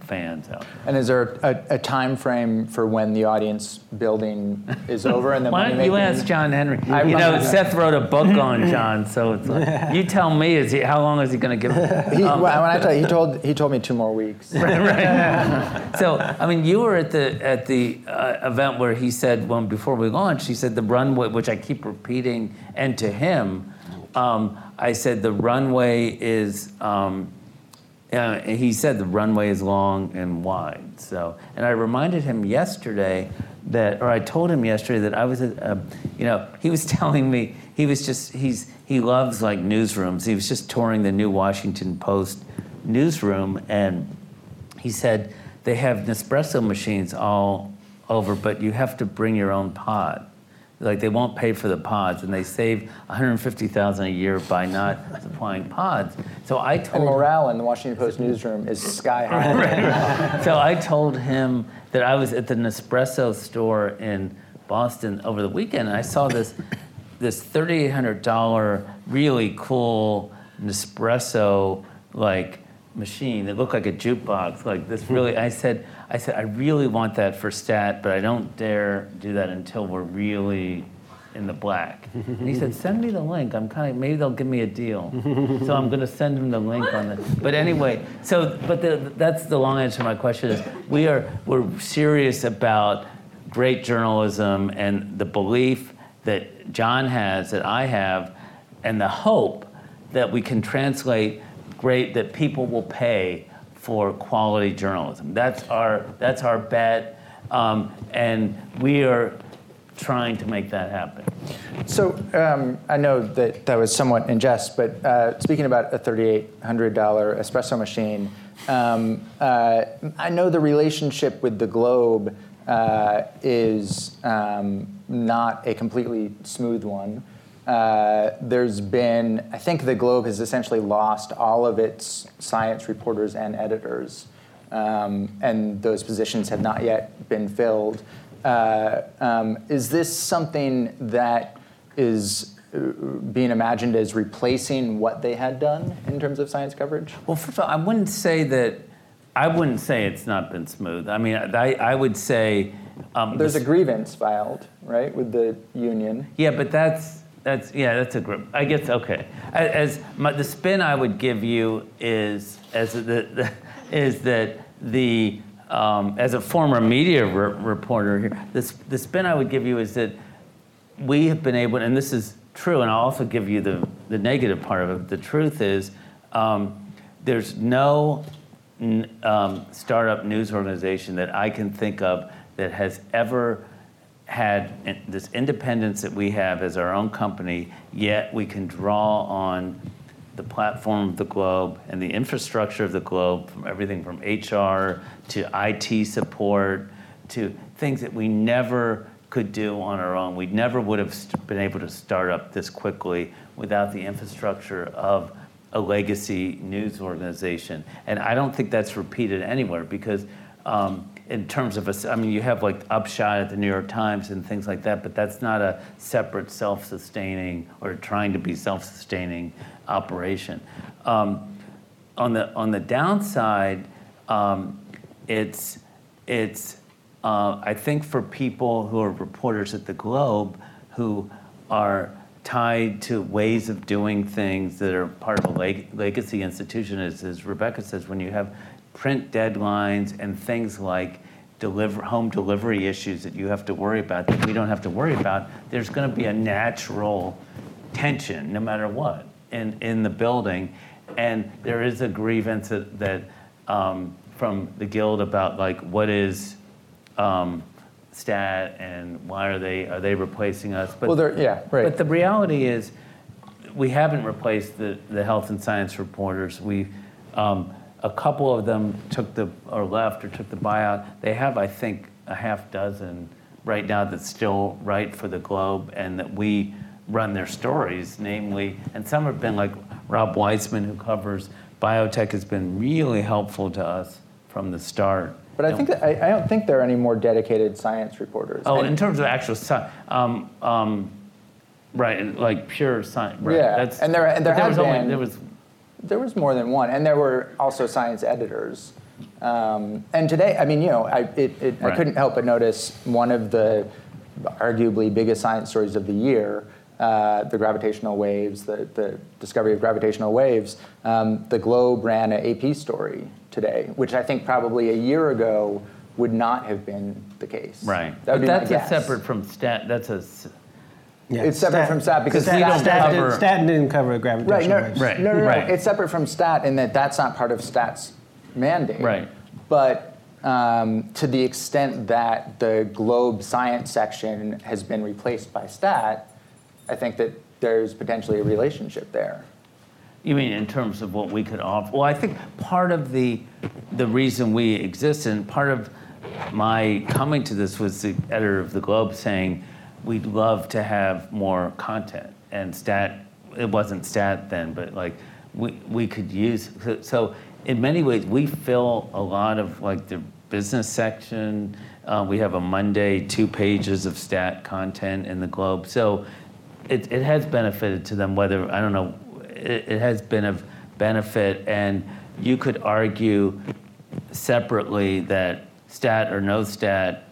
fans out. there. And is there a, a time frame for when the audience building is over and the Why money don't you ask John Henry? I- you know, Seth wrote a book on John, so it's like, you tell me, is he, how long is he going to give? He, well, when I tell you, he told he told me two more weeks. Right. So, I mean, you were at the at the uh, event where he said, when before we launched, he said the runway, which I keep repeating, and to him, um, I said the runway is. Um, uh, he said the runway is long and wide. So, and I reminded him yesterday that, or I told him yesterday that I was, uh, you know, he was telling me he was just he's he loves like newsrooms. He was just touring the new Washington Post newsroom, and he said they have Nespresso machines all over, but you have to bring your own pod. Like they won't pay for the pods, and they save 150,000 a year by not supplying pods. So I And told morale in the Washington Post newsroom is sky high. so I told him that I was at the Nespresso store in Boston over the weekend, and I saw this this thirty-eight hundred dollar really cool Nespresso like machine. It looked like a jukebox, like this. Really, I said, I said, I really want that for stat, but I don't dare do that until we're really in the black. And he said, send me the link. I'm kind of maybe they'll give me a deal. so I'm going to send him the link on it. But anyway, so but the, that's the long answer to my question is we are we're serious about great journalism and the belief that John has that I have and the hope that we can translate great that people will pay for quality journalism. That's our that's our bet, um, and we are trying to make that happen. So um, I know that that was somewhat in jest, but uh, speaking about a $3,800 espresso machine, um, uh, I know the relationship with the Globe uh, is um, not a completely smooth one. Uh, there's been, I think the Globe has essentially lost all of its science reporters and editors, um, and those positions have not yet been filled. Uh, um, is this something that is uh, being imagined as replacing what they had done in terms of science coverage? Well, first of all, I wouldn't say that. I wouldn't say it's not been smooth. I mean, I, I would say um, There's this- a grievance filed, right, with the union. Yeah, but that's that's yeah, that's a group. I guess okay. As my, the spin I would give you is as the, the is that the um, as a former media re- reporter here, this the spin I would give you is that we have been able, and this is true, and I'll also give you the the negative part of it. The truth is, um, there's no n- um, startup news organization that I can think of that has ever had this independence that we have as our own company, yet we can draw on the platform of the Globe and the infrastructure of the Globe, from everything from HR to IT support to things that we never could do on our own. We never would have been able to start up this quickly without the infrastructure of a legacy news organization. And I don't think that's repeated anywhere because um, in terms of, a, I mean, you have like Upshot at the New York Times and things like that, but that's not a separate self-sustaining or trying to be self-sustaining operation. Um, on the on the downside, um, it's it's uh, I think for people who are reporters at the Globe who are tied to ways of doing things that are part of a leg- legacy institution, as, as Rebecca says, when you have print deadlines and things like deliver home delivery issues that you have to worry about that we don't have to worry about, there's going to be a natural tension no matter what in, in the building. And there is a grievance that, that um, from the guild about like what is um, stat and why are they are they replacing us? But Well, they're- yeah, right. But the reality is, we haven't replaced the, the health and science reporters. We, um, a couple of them took the or left or took the buyout. They have, I think, a half dozen right now that still write for the Globe and that we run their stories, namely, and some have been like Rob Weisman, who covers biotech, has been really helpful to us from the start. But I think that, I, I don't think there are any more dedicated science reporters. Oh, And- in terms of actual science, um, um, right, like pure science. Right. Yeah, That's, and there- and there have was only been- there was There was more than one, and there were also science editors. Um, and today, I mean, you know, I, it, it, I couldn't help but notice one of the arguably biggest science stories of the year, uh, the gravitational waves, the, the discovery of gravitational waves. Um, the Globe ran an AP story today, which I think probably a year ago would not have been the case. right. That would but be that's a separate from stat. That's a s- Yeah, It's separate from stat because Stat- we don't Stat cover- didn't- Stat didn't cover gravitational Right, no, waves. Right. no, no, no. right. It's separate from stat in that that's not part of stat's mandate. Right. But um, to the extent that the Globe science section has been replaced by stat, I think that there's potentially a relationship there. You mean in terms of what we could offer? Well, I think part of the the reason we exist and part of my coming to this was the editor of the Globe saying we'd love to have more content and stat. It wasn't stat then, but like we we could use so- so. In many ways, we fill a lot of like the business section. Uh, we have a Monday two pages of stat content in the Globe. So it, it has benefited to them whether i don't know it, it has been of benefit and you could argue separately that stat or no stat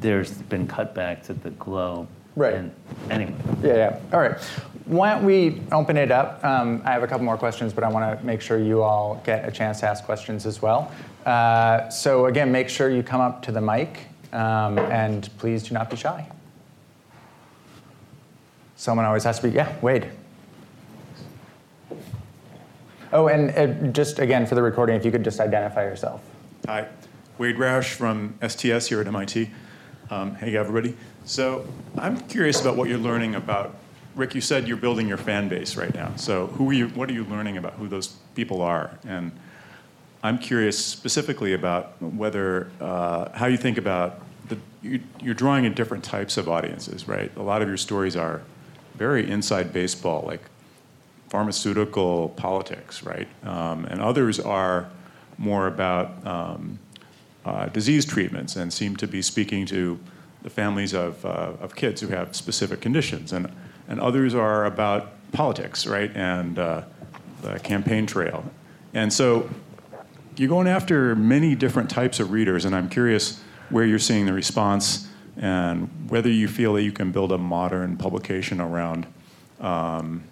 there's been cutbacks at the globe Right. and anyway Yeah, yeah. All right. Why don't we open it up? Um, I have a couple more questions, but I want to make sure you all get a chance to ask questions as well. Uh, so again, make sure you come up to the mic, um, and please do not be shy. Someone always has to be. Yeah, Wade. Oh, and uh, just again for the recording, if you could just identify yourself. Hi, Wade Roush from STS here at MIT. Um, hey, everybody. So I'm curious about what you're learning about. Rick, you said you're building your fan base right now. So who are you? What are you learning about who those people are? And I'm curious specifically about whether uh, how you think about the, you, you're drawing in different types of audiences, right? A lot of your stories are very inside baseball, like pharmaceutical politics, right? Um, and others are more about um, uh, disease treatments and seem to be speaking to the families of, uh, of kids who have specific conditions. And, and others are about politics, right? And uh, the campaign trail. And so you're going after many different types of readers, and I'm curious where you're seeing the response and whether you feel that you can build a modern publication around um,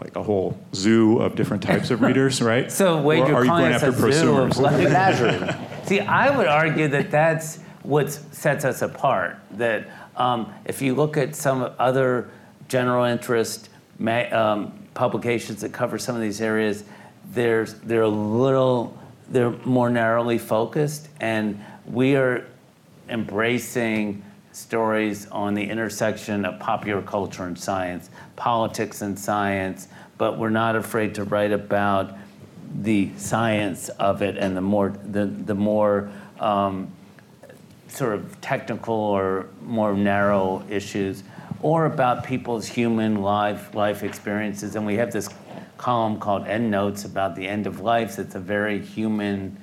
like a whole zoo of different types of readers, right? So Wade, or you're you going us after a zoo of prosumers? like- See, I would argue that that's what sets us apart. That um, if you look at some other general interest ma- um, publications that cover some of these areas, there's they're a little they're more narrowly focused, and we are embracing stories on the intersection of popular culture and science, politics and science, but we're not afraid to write about the science of it and the more the, the more um, sort of technical or more narrow issues or about people's human life life experiences. And we have this column called end notes about the end of life. It's a very human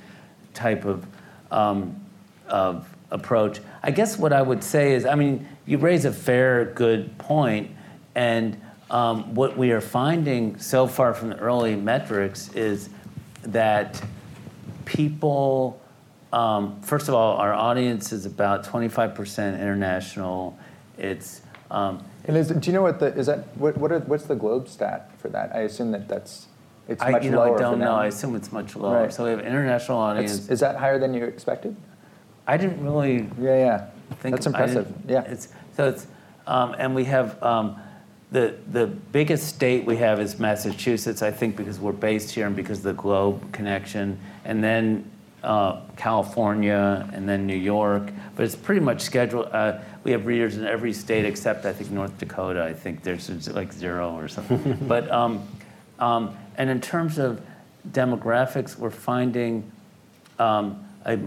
type of um, of approach i guess what i would say is i mean you raise a fair good point and um, what we are finding so far from the early metrics is that people, um, first of all, our audience is about 25% international. It's, um, And is, do you know what the is that what, what are, what's the globe stat for that? I assume that that's it's I, much you know, lower I don't know. I assume it's much lower. Right. So we have international audience. That's- is that higher than you expected? I didn't really Yeah, yeah. think That's impressive. Yeah. It's, so it's, um, and we have um, the the biggest state we have is Massachusetts. I think because we're based here and because of the globe connection, and then uh, California, and then New York. But it's pretty much scheduled. Uh, we have readers in every state except I think North Dakota. I think there's like zero or something. but um, um, and in terms of demographics, we're finding um, a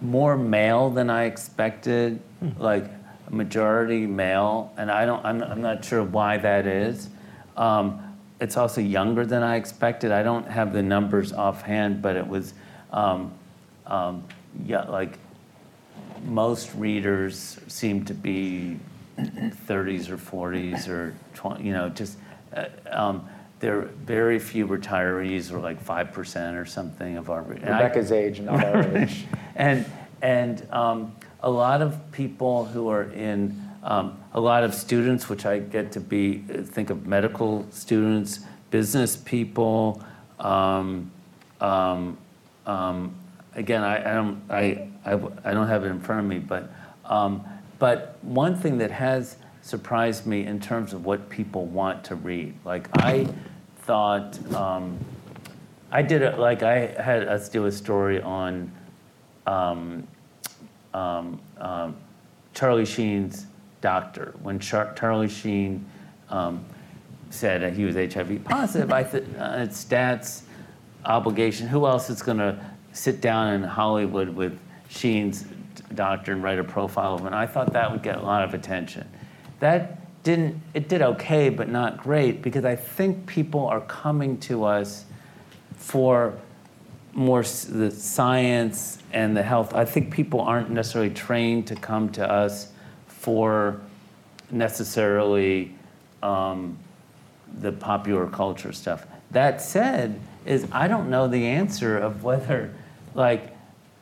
more male than I expected, like a majority male, and I don't. I'm, I'm not sure why that is. Um, it's also younger than I expected. I don't have the numbers offhand, but it was, um, um, yeah, like most readers seem to be 30s or 40s or 20. You know, just uh, um, there are very few retirees, or like five percent or something of our. and I- Rebecca's age, not our age. and and um, a lot of people who are in um, a lot of students, which I get to be think of medical students, business people. Um, um, um, again, I, I don't I, I I don't have it in front of me, but um, but one thing that has surprised me in terms of what people want to read, like I thought. Um, I did it like I had us do a story on um, um, um, Charlie Sheen's doctor. When Char- Charlie Sheen um, said that he was HIV positive, I thought uh, it's stats obligation. Who else is going to sit down in Hollywood with Sheen's doctor and write a profile of him? And I thought that would get a lot of attention. That didn't. It did okay, but not great because I think people are coming to us for more the science and the health. I think people aren't necessarily trained to come to us for necessarily um, the popular culture stuff. That said, is I don't know the answer of whether, like,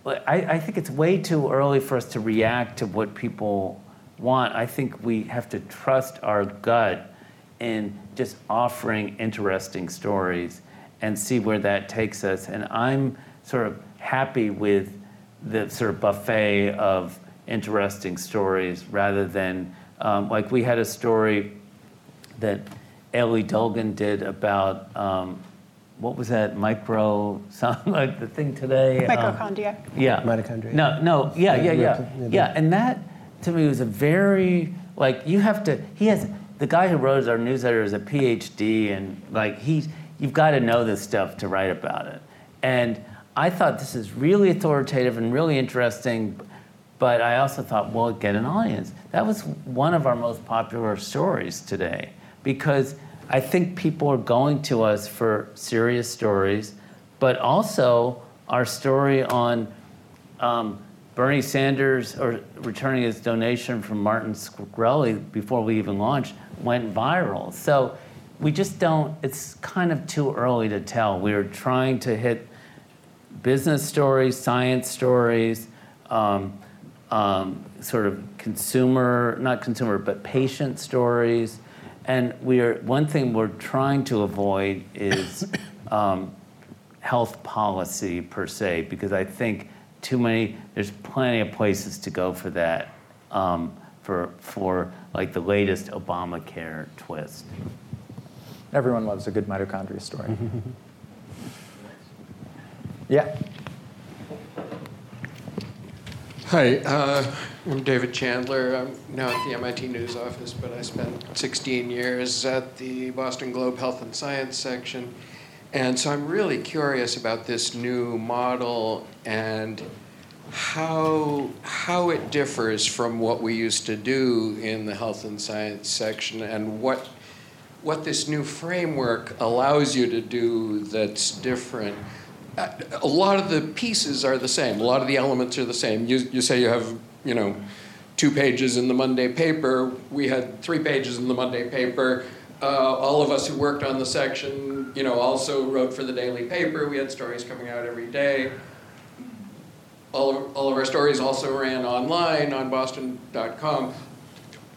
I, I think it's way too early for us to react to what people want. I think we have to trust our gut in just offering interesting stories and see where that takes us. And I'm sort of happy with the sort of buffet of interesting stories rather than, um, like, we had a story that Elie Dolgin did about um, what was that micro something like the thing today um, Mitochondria. yeah Mitochondria. no no yeah yeah yeah Yeah. yeah and that to me was a very like you have to he has the guy who wrote our newsletter is a PhD and like he's you've got to know this stuff to write about it and I thought this is really authoritative and really interesting but I also thought, well, get an audience. That was one of our most popular stories today because I think people are going to us for serious stories, but also our story on um, Bernie Sanders or returning his donation from Martin Shkreli before we even launched went viral. So we just don't, it's kind of too early to tell. We are trying to hit business stories, science stories, um, um, sort of consumer, not consumer, but patient stories. And we are, one thing we're trying to avoid is um, health policy per se, because I think too many, there's plenty of places to go for that, um, for, for like the latest Obamacare twist. Everyone loves a good mitochondria story. yeah. Hi, uh, I'm David Chandler. I'm now at the MIT News Office, but I spent 16 years at the Boston Globe Health and Science section. And so I'm really curious about this new model and how, how it differs from what we used to do in the health and science section and what, what this new framework allows you to do that's different a lot of the pieces are the same. A lot of the elements are the same. You, you say you have, you know, two pages in the Monday paper. We had three pages in the Monday paper. Uh, all of us who worked on the section, you know, also wrote for the daily paper. We had stories coming out every day. All of, all of our stories also ran online on boston.com.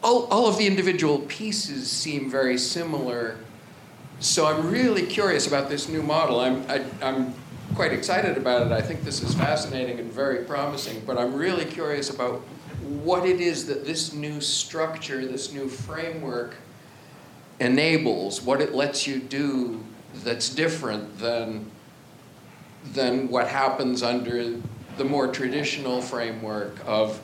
All, all of the individual pieces seem very similar. So I'm really curious about this new model. I'm, I, i am quite excited about it. I think this is fascinating and very promising, but I'm really curious about what it is that this new structure, this new framework enables, what it lets you do that's different than, than what happens under the more traditional framework of,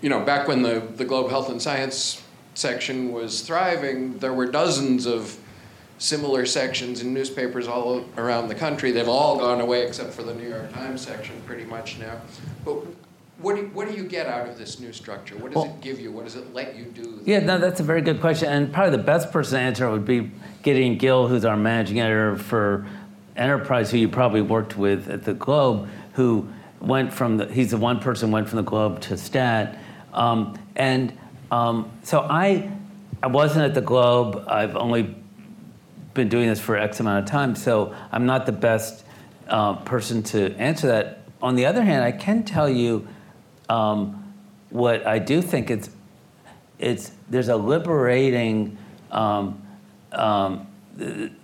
you know, back when the, the Globe Health and Science section was thriving, there were dozens of similar sections in newspapers all around the country. They've all gone away except for the New York Times section pretty much now. But what do, you, what do you get out of this new structure? What does well, it give you? What does it let you do? Yeah, no, that's a very good question. And probably the best person to answer would be Gideon Gil, who's our managing editor for Enterprise, who you probably worked with at the Globe, who went from the, he's the one person went from the Globe to Stat. Um, and um, so I, I wasn't at the Globe. I've only been doing this for X amount of time, so I'm not the best uh, person to answer that. On the other hand, I can tell you um, what I do think it's it's there's a liberating um, um,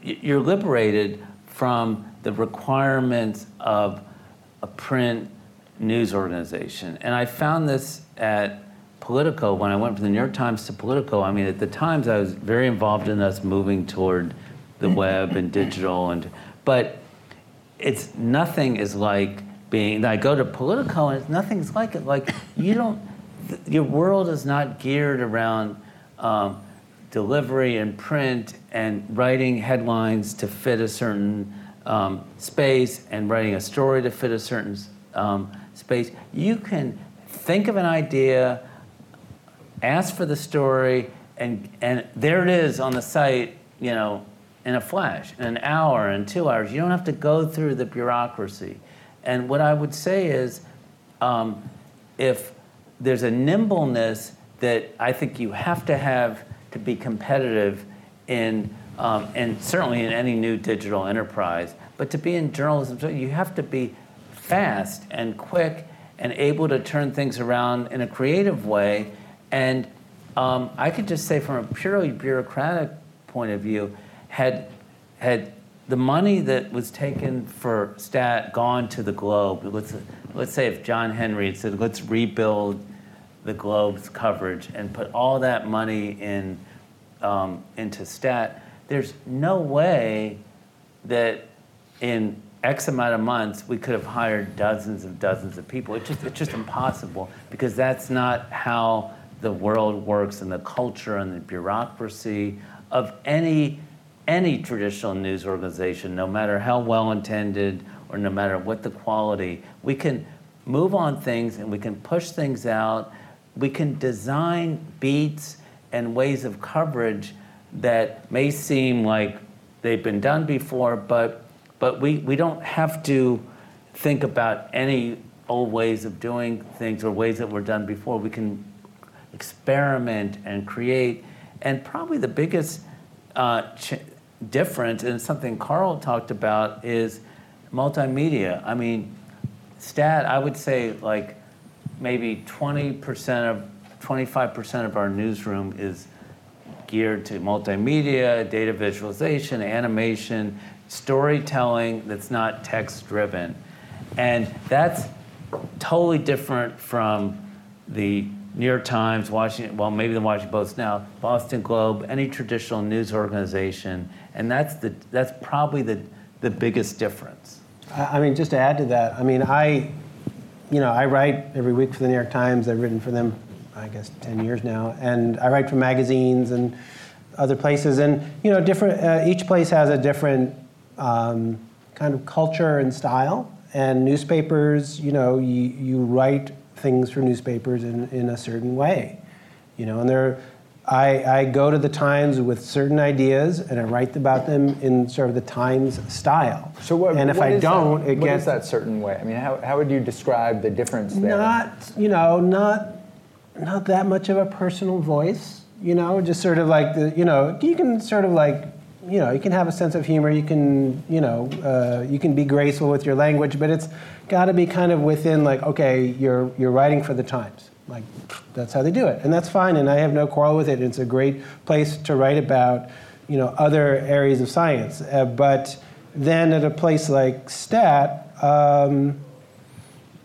you're liberated from the requirements of a print news organization, and I found this at Politico when I went from the New York Times to Politico. I mean, at the Times, I was very involved in us moving toward the web and digital and but it's nothing is like being I go to Politico and nothing's like it. Like you don't your world is not geared around um, delivery and print and writing headlines to fit a certain um, space and writing a story to fit a certain um, space. You can think of an idea, ask for the story, and, and there it is on the site, you know, in a flash, in an hour, in two hours. You don't have to go through the bureaucracy. And what I would say is um, if there's a nimbleness that I think you have to have to be competitive in, um, and certainly in any new digital enterprise, but to be in journalism, you have to be fast and quick and able to turn things around in a creative way. And um, I could just say, from a purely bureaucratic point of view, had had the money that was taken for stat gone to the globe. Let's let's say if john henry had said let's rebuild the globe's coverage and put all that money in um, into stat there's no way that in x amount of months we could have hired dozens of dozens of people. It's just, it's just impossible because that's not how the world works and the culture and the bureaucracy of any any traditional news organization, no matter how well intended or no matter what the quality, we can move on things and we can push things out. We can design beats and ways of coverage that may seem like they've been done before, but, but we, we don't have to think about any old ways of doing things or ways that were done before. We can experiment and create. And probably the biggest uh, ch- difference, and something Carl talked about, is multimedia. I mean, stat, I would say like maybe 20% of, 25% of our newsroom is geared to multimedia, data visualization, animation, storytelling that's not text driven. And that's totally different from the New York Times, Washington, well, maybe the Washington Post now, Boston Globe, any traditional news organization. And that's, the, that's probably the, the biggest difference. I mean, just to add to that, I mean, I, you know, I write every week for the New York Times. I've written for them, I guess, 10 years now. And I write for magazines and other places. And, you know, different, uh, each place has a different um, kind of culture and style. And newspapers, you know, you, you write things for newspapers in, in a certain way. You know, and there, I, I go to the Times with certain ideas and I write about them in sort of the Times style. So what? And if what I is don't, that, it what gets is that certain way? I mean, how, how would you describe the difference there? not you know not not that much of a personal voice. You know, just sort of like the you know you can sort of like you know you can have a sense of humor. You can you know uh, you can be graceful with your language, but it's got to be kind of within like okay you're you're writing for the Times. Like that's how they do it, and that's fine. And I have no quarrel with it. It's a great place to write about you know other areas of science. Uh, but then at a place like Stat. Um,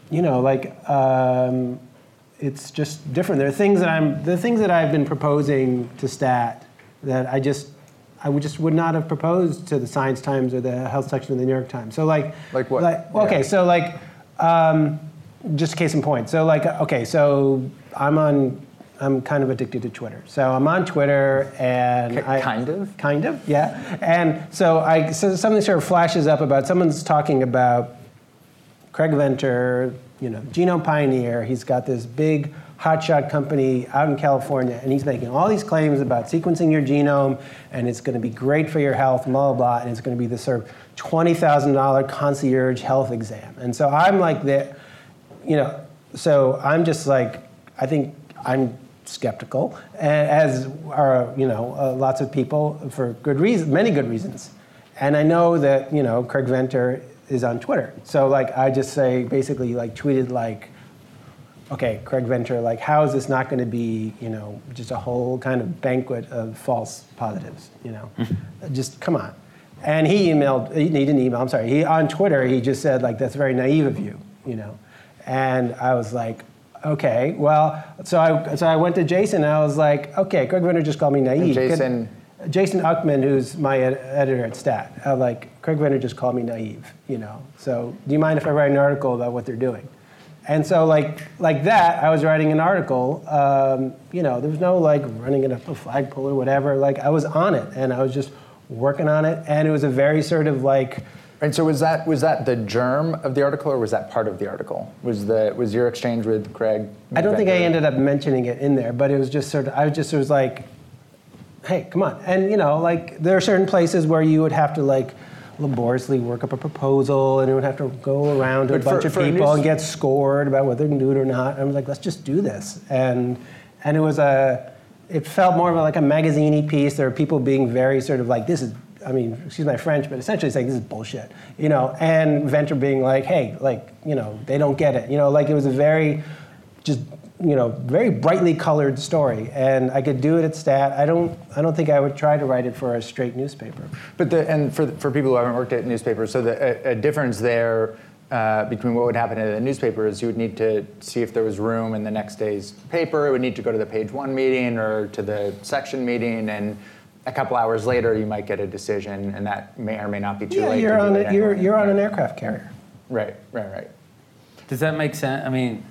you know, like um, it's just different. There are things that I'm, the things that I've been proposing to Stat that I just, I would just would not have proposed to the Science Times or the Health section of the New York Times. So like, Like what? Like, okay, Yeah. so like, um, just case in point. So like, okay, so I'm on, I'm kind of addicted to Twitter. So I'm on Twitter and Ki- I kind of? kind of, yeah. And so I, so something sort of flashes up about someone's talking about Craig Venter, you know, genome pioneer. He's got this big hotshot company out in California, and he's making all these claims about sequencing your genome, and it's going to be great for your health, blah blah blah, and it's going to be this sort of twenty thousand dollar concierge health exam. And so I'm like the, you know, so I'm just like, I think I'm skeptical, as are you know uh, lots of people for good reason, many good reasons. And I know that you know Craig Venter is on Twitter, so like I just say basically like tweeted like, okay, Craig Venter, like how is this not going to be you know just a whole kind of banquet of false positives, you know, mm-hmm. just come on. And he emailed, he didn't email, I'm sorry, he on Twitter he just said like that's very naive of you, you know, and I was like. Okay, well, so I so I went to Jason and I was like, okay, Craig Venter just called me naive. Could- Jason- Jason Ukman, who's my ed- editor at Stat, I was like Craig Venter just called me naive, you know. So do you mind if I write an article about what they're doing? And so like like that, I was writing an article. Um, you know, there was no like running it up a flagpole or whatever. Like I was on it, and I was just working on it, and it was a very sort of like And so was that was that the germ of the article, or was that part of the article? Was the was your exchange with Craig? I don't think I ended up mentioning it in there, but it was just sort of, I was just was like, hey, come on. And, you know, like, there are certain places where you would have to, like, laboriously work up a proposal and it would have to go around to a But for- bunch of for people and get scored about whether they can do it or not. I was like, let's just do this. And, and it was a, it felt more of like a magazine piece. There were people being very sort of like, this is, I mean, excuse my French, but essentially saying this is bullshit, you know, and Venter being like, hey, like, you know, they don't get it. You know, like it was a very, just, you know, very brightly colored story. And I could do it at Stat. I don't, I don't think I would try to write it for a straight newspaper. But the, and for, for people who haven't worked at newspapers, so the, a, a difference there uh, between what would happen in a newspaper is you would need to see if there was room in the next day's paper. It would need to go to the page one meeting or to the section meeting, and a couple hours later you might get a decision, and that may or may not be too yeah, late. you're to on, it a, you're, you're on an aircraft carrier. Right, right, right. Does that make sense? I mean,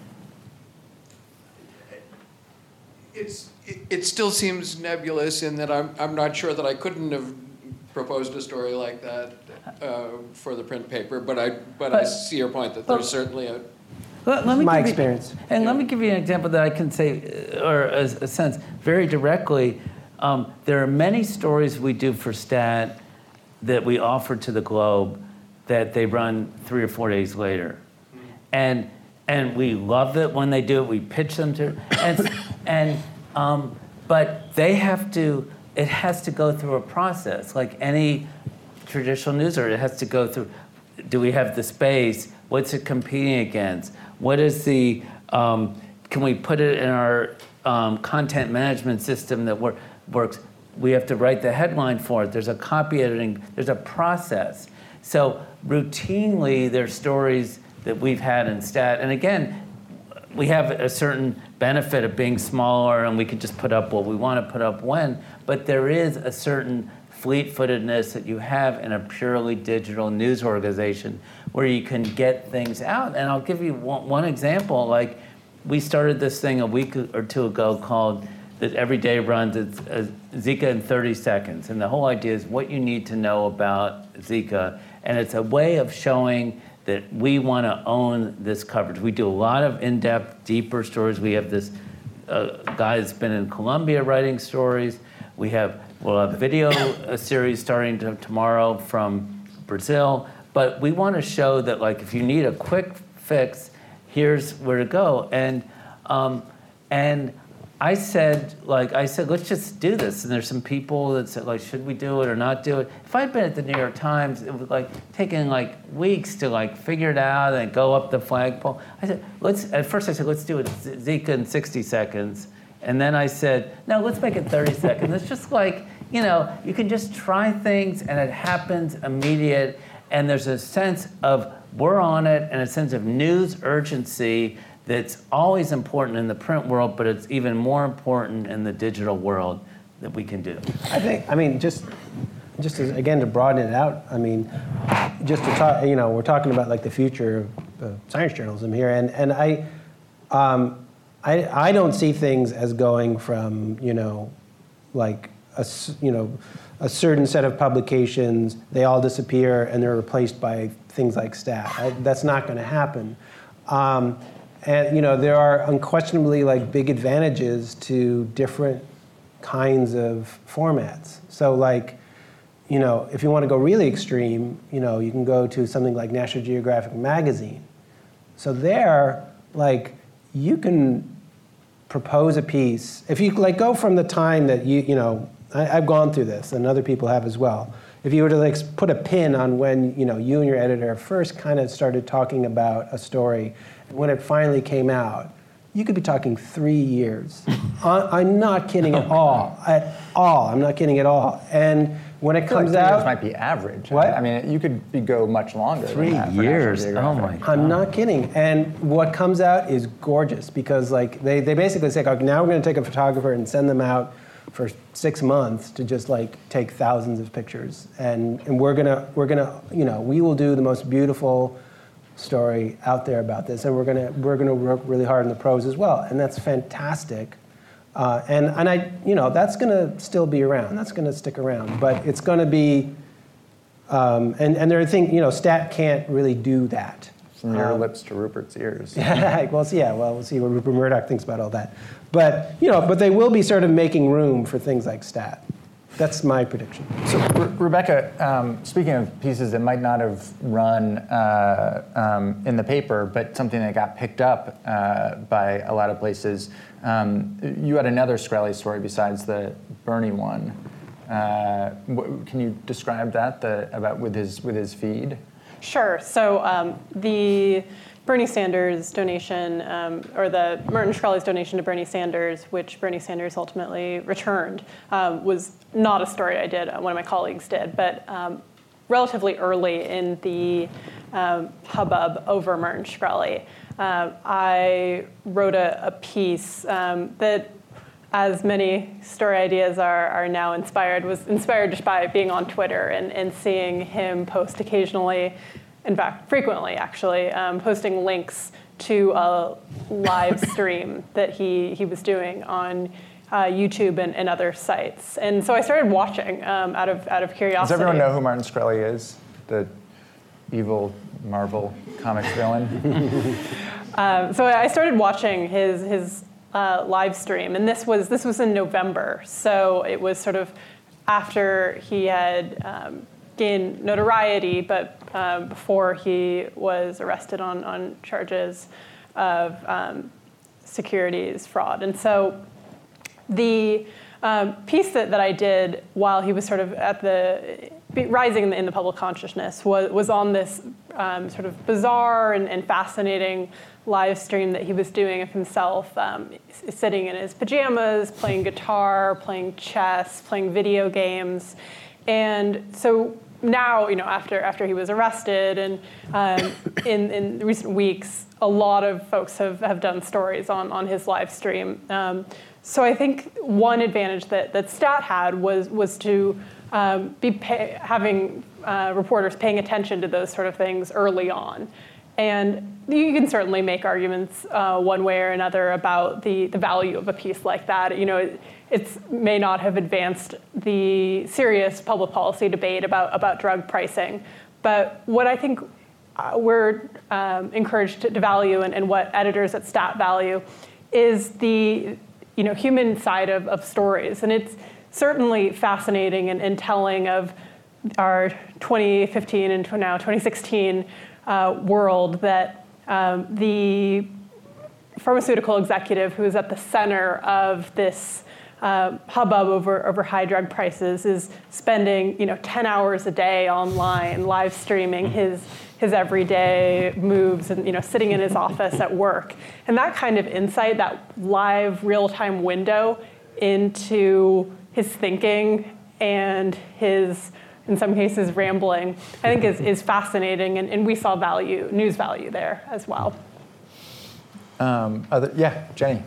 It's, it, it still seems nebulous in that I'm, I'm not sure that I couldn't have proposed a story like that uh, for the print paper, but I, but I see your point that but- there's certainly a, Let, let me My give you- experience. and let me give you an example that I can say, uh, or a, a sense, very directly. Um, there are many stories we do for STAT that we offer to the Globe that they run three or four days later. And, and we love it when they do it. We pitch them to, and, and um, but they have to, it has to go through a process. Like any traditional news or it has to go through do we have the space? What's it competing against? What is the um, can we put it in our um, content management system that wor- works? We have to write the headline for it. There's a copy editing there's a process. So routinely there's stories that we've had in stat and again we have a certain benefit of being smaller and we can just put up what we want to put up when, but there is a certain fleet footedness that you have in a purely digital news organization where you can get things out. And I'll give you one, one example. Like, we started this thing a week or two ago called that every day runs it's uh, Zika in 30 seconds. And the whole idea is what you need to know about Zika. And it's a way of showing that we want to own this coverage. We do a lot of in depth, deeper stories. We have this uh, guy that's been in Colombia writing stories. We have, we'll have video a series starting to, tomorrow from Brazil. But we want to show that, like, if you need a quick fix, here's where to go. And, um, and I said, like, I said, let's just do this. And there's some people that said, like, should we do it or not do it? If I'd been at the New York Times, it would like taking like weeks to like figure it out and go up the flagpole. I said, let's. At first, I said, let's do it Zika in 60 seconds. And then I said, no, let's make it 30 seconds. It's just like, you know, you can just try things and it happens immediate. And there's a sense of we're on it and a sense of news urgency that's always important in the print world, but it's even more important in the digital world that we can do. I think, I mean, just, just as, again, to broaden it out, I mean, just to talk, you know, we're talking about like the future of science journalism here, and, and I, um, I, I don't see things as going from, you know, like, a, you know, a certain set of publications, they all disappear and they're replaced by things like stat. I, that's not going to happen. Um, and you know, there are unquestionably like big advantages to different kinds of formats. So like, you know, if you want to go really extreme, you know, you can go to something like National Geographic magazine. So there, like, you can propose a piece. If you like go from the time that you, you know, I, I've gone through this, and other people have as well. If you were to like put a pin on when you know you and your editor first kind of started talking about a story, when it finally came out, you could be talking three years. I, I'm not kidding at all, at all. I'm not kidding at all. And when it I feel like comes three years out, might be average. What? I mean, you could be, go much longer. Three than that years. Oh Geographic. my I'm not kidding. And what comes out is gorgeous because like they, they basically say, okay, now we're going to take a photographer and send them out for six months to just like take thousands of pictures. And, and we're going to, we're going to, you know, we will do the most beautiful story out there about this. And we're going to, we're going to work really hard in the prose as well. And that's fantastic. Uh, and, and I, you know, that's going to still be around. That's going to stick around. But it's going to be, um, and, and there are things, you know, stat can't really do that. From your Um, lips to Rupert's ears. well, so yeah, well, we'll see what Rupert Murdoch thinks about all that. But, you know, but they will be sort of making room for things like stat. That's my prediction. So, Re- Rebecca, um, speaking of pieces that might not have run uh, um, in the paper, but something that got picked up uh, by a lot of places, um, you had another Shkreli story besides the Bernie one. Uh, wh- can you describe that the, about with his with his feed? Sure. So um, the Bernie Sanders donation, um, or the Martin Shkreli's donation to Bernie Sanders, which Bernie Sanders ultimately returned, um, was not a story I did. uh, One of my colleagues did, but um, relatively early in the um, hubbub over Merton Shkreli, uh, I wrote a, a piece um, that as many story ideas are, are now inspired, was inspired just by being on Twitter and, and seeing him post occasionally, in fact, frequently actually, um, posting links to a live stream that he, he was doing on uh, YouTube and, and other sites. And so I started watching um, out, of, out of curiosity. Does everyone know who Martin Shkreli is? The evil Marvel comics villain. Um, so I started watching his his uh, live stream, and this was this was in November. So it was sort of after he had um, gained notoriety, but um, before he was arrested on on charges of um, securities fraud. And so the um, piece that, that I did while he was sort of at the rising in the, in the public consciousness was, was on this um, sort of bizarre and, and, fascinating live stream that he was doing of himself um, sitting in his pajamas, playing guitar, playing chess, playing video games. And so now, you know, after, after he was arrested and um, in, in recent weeks, a lot of folks have, have done stories on, on his live stream. Um, so I think one advantage that, that STAT had was, was to um, be pay, having uh, reporters paying attention to those sort of things early on. And you can certainly make arguments uh, one way or another about the, the value of a piece like that. You know, it it's, may not have advanced the serious public policy debate about, about drug pricing. But what I think uh, we're um, encouraged to, to value and, and, what editors at Stat value is the you know, human side of, of stories. And it's certainly fascinating and, and telling of our 2015 and now 2016 uh, world that um, the pharmaceutical executive who is at the center of this uh, hubbub over, over high drug prices is spending you know 10 hours a day online live streaming his his everyday moves and you know sitting in his office at work. And that kind of insight that live real-time window into his thinking and his in some cases rambling i think is, is fascinating. And, and we saw value news value there as well. Um, other, yeah jenny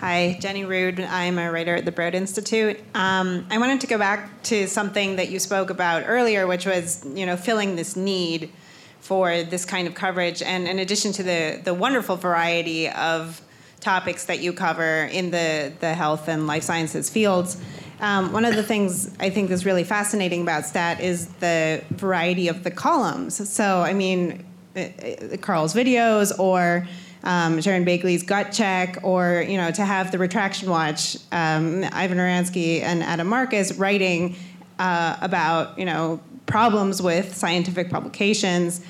Hi, Jenny Rude. I'm a writer at the Broad Institute. Um, I wanted to go back to something that you spoke about earlier, which was, you know, filling this need for this kind of coverage. And in addition to the the wonderful variety of topics that you cover in the the health and life sciences fields, um, one of the things I think is really fascinating about STAT is the variety of the columns. So, I mean, uh, uh, Carl's videos or um, Sharon Begley's gut check, or you know, to have the retraction watch, um, Ivan Oransky and Adam Marcus writing uh, about you know problems with scientific publications,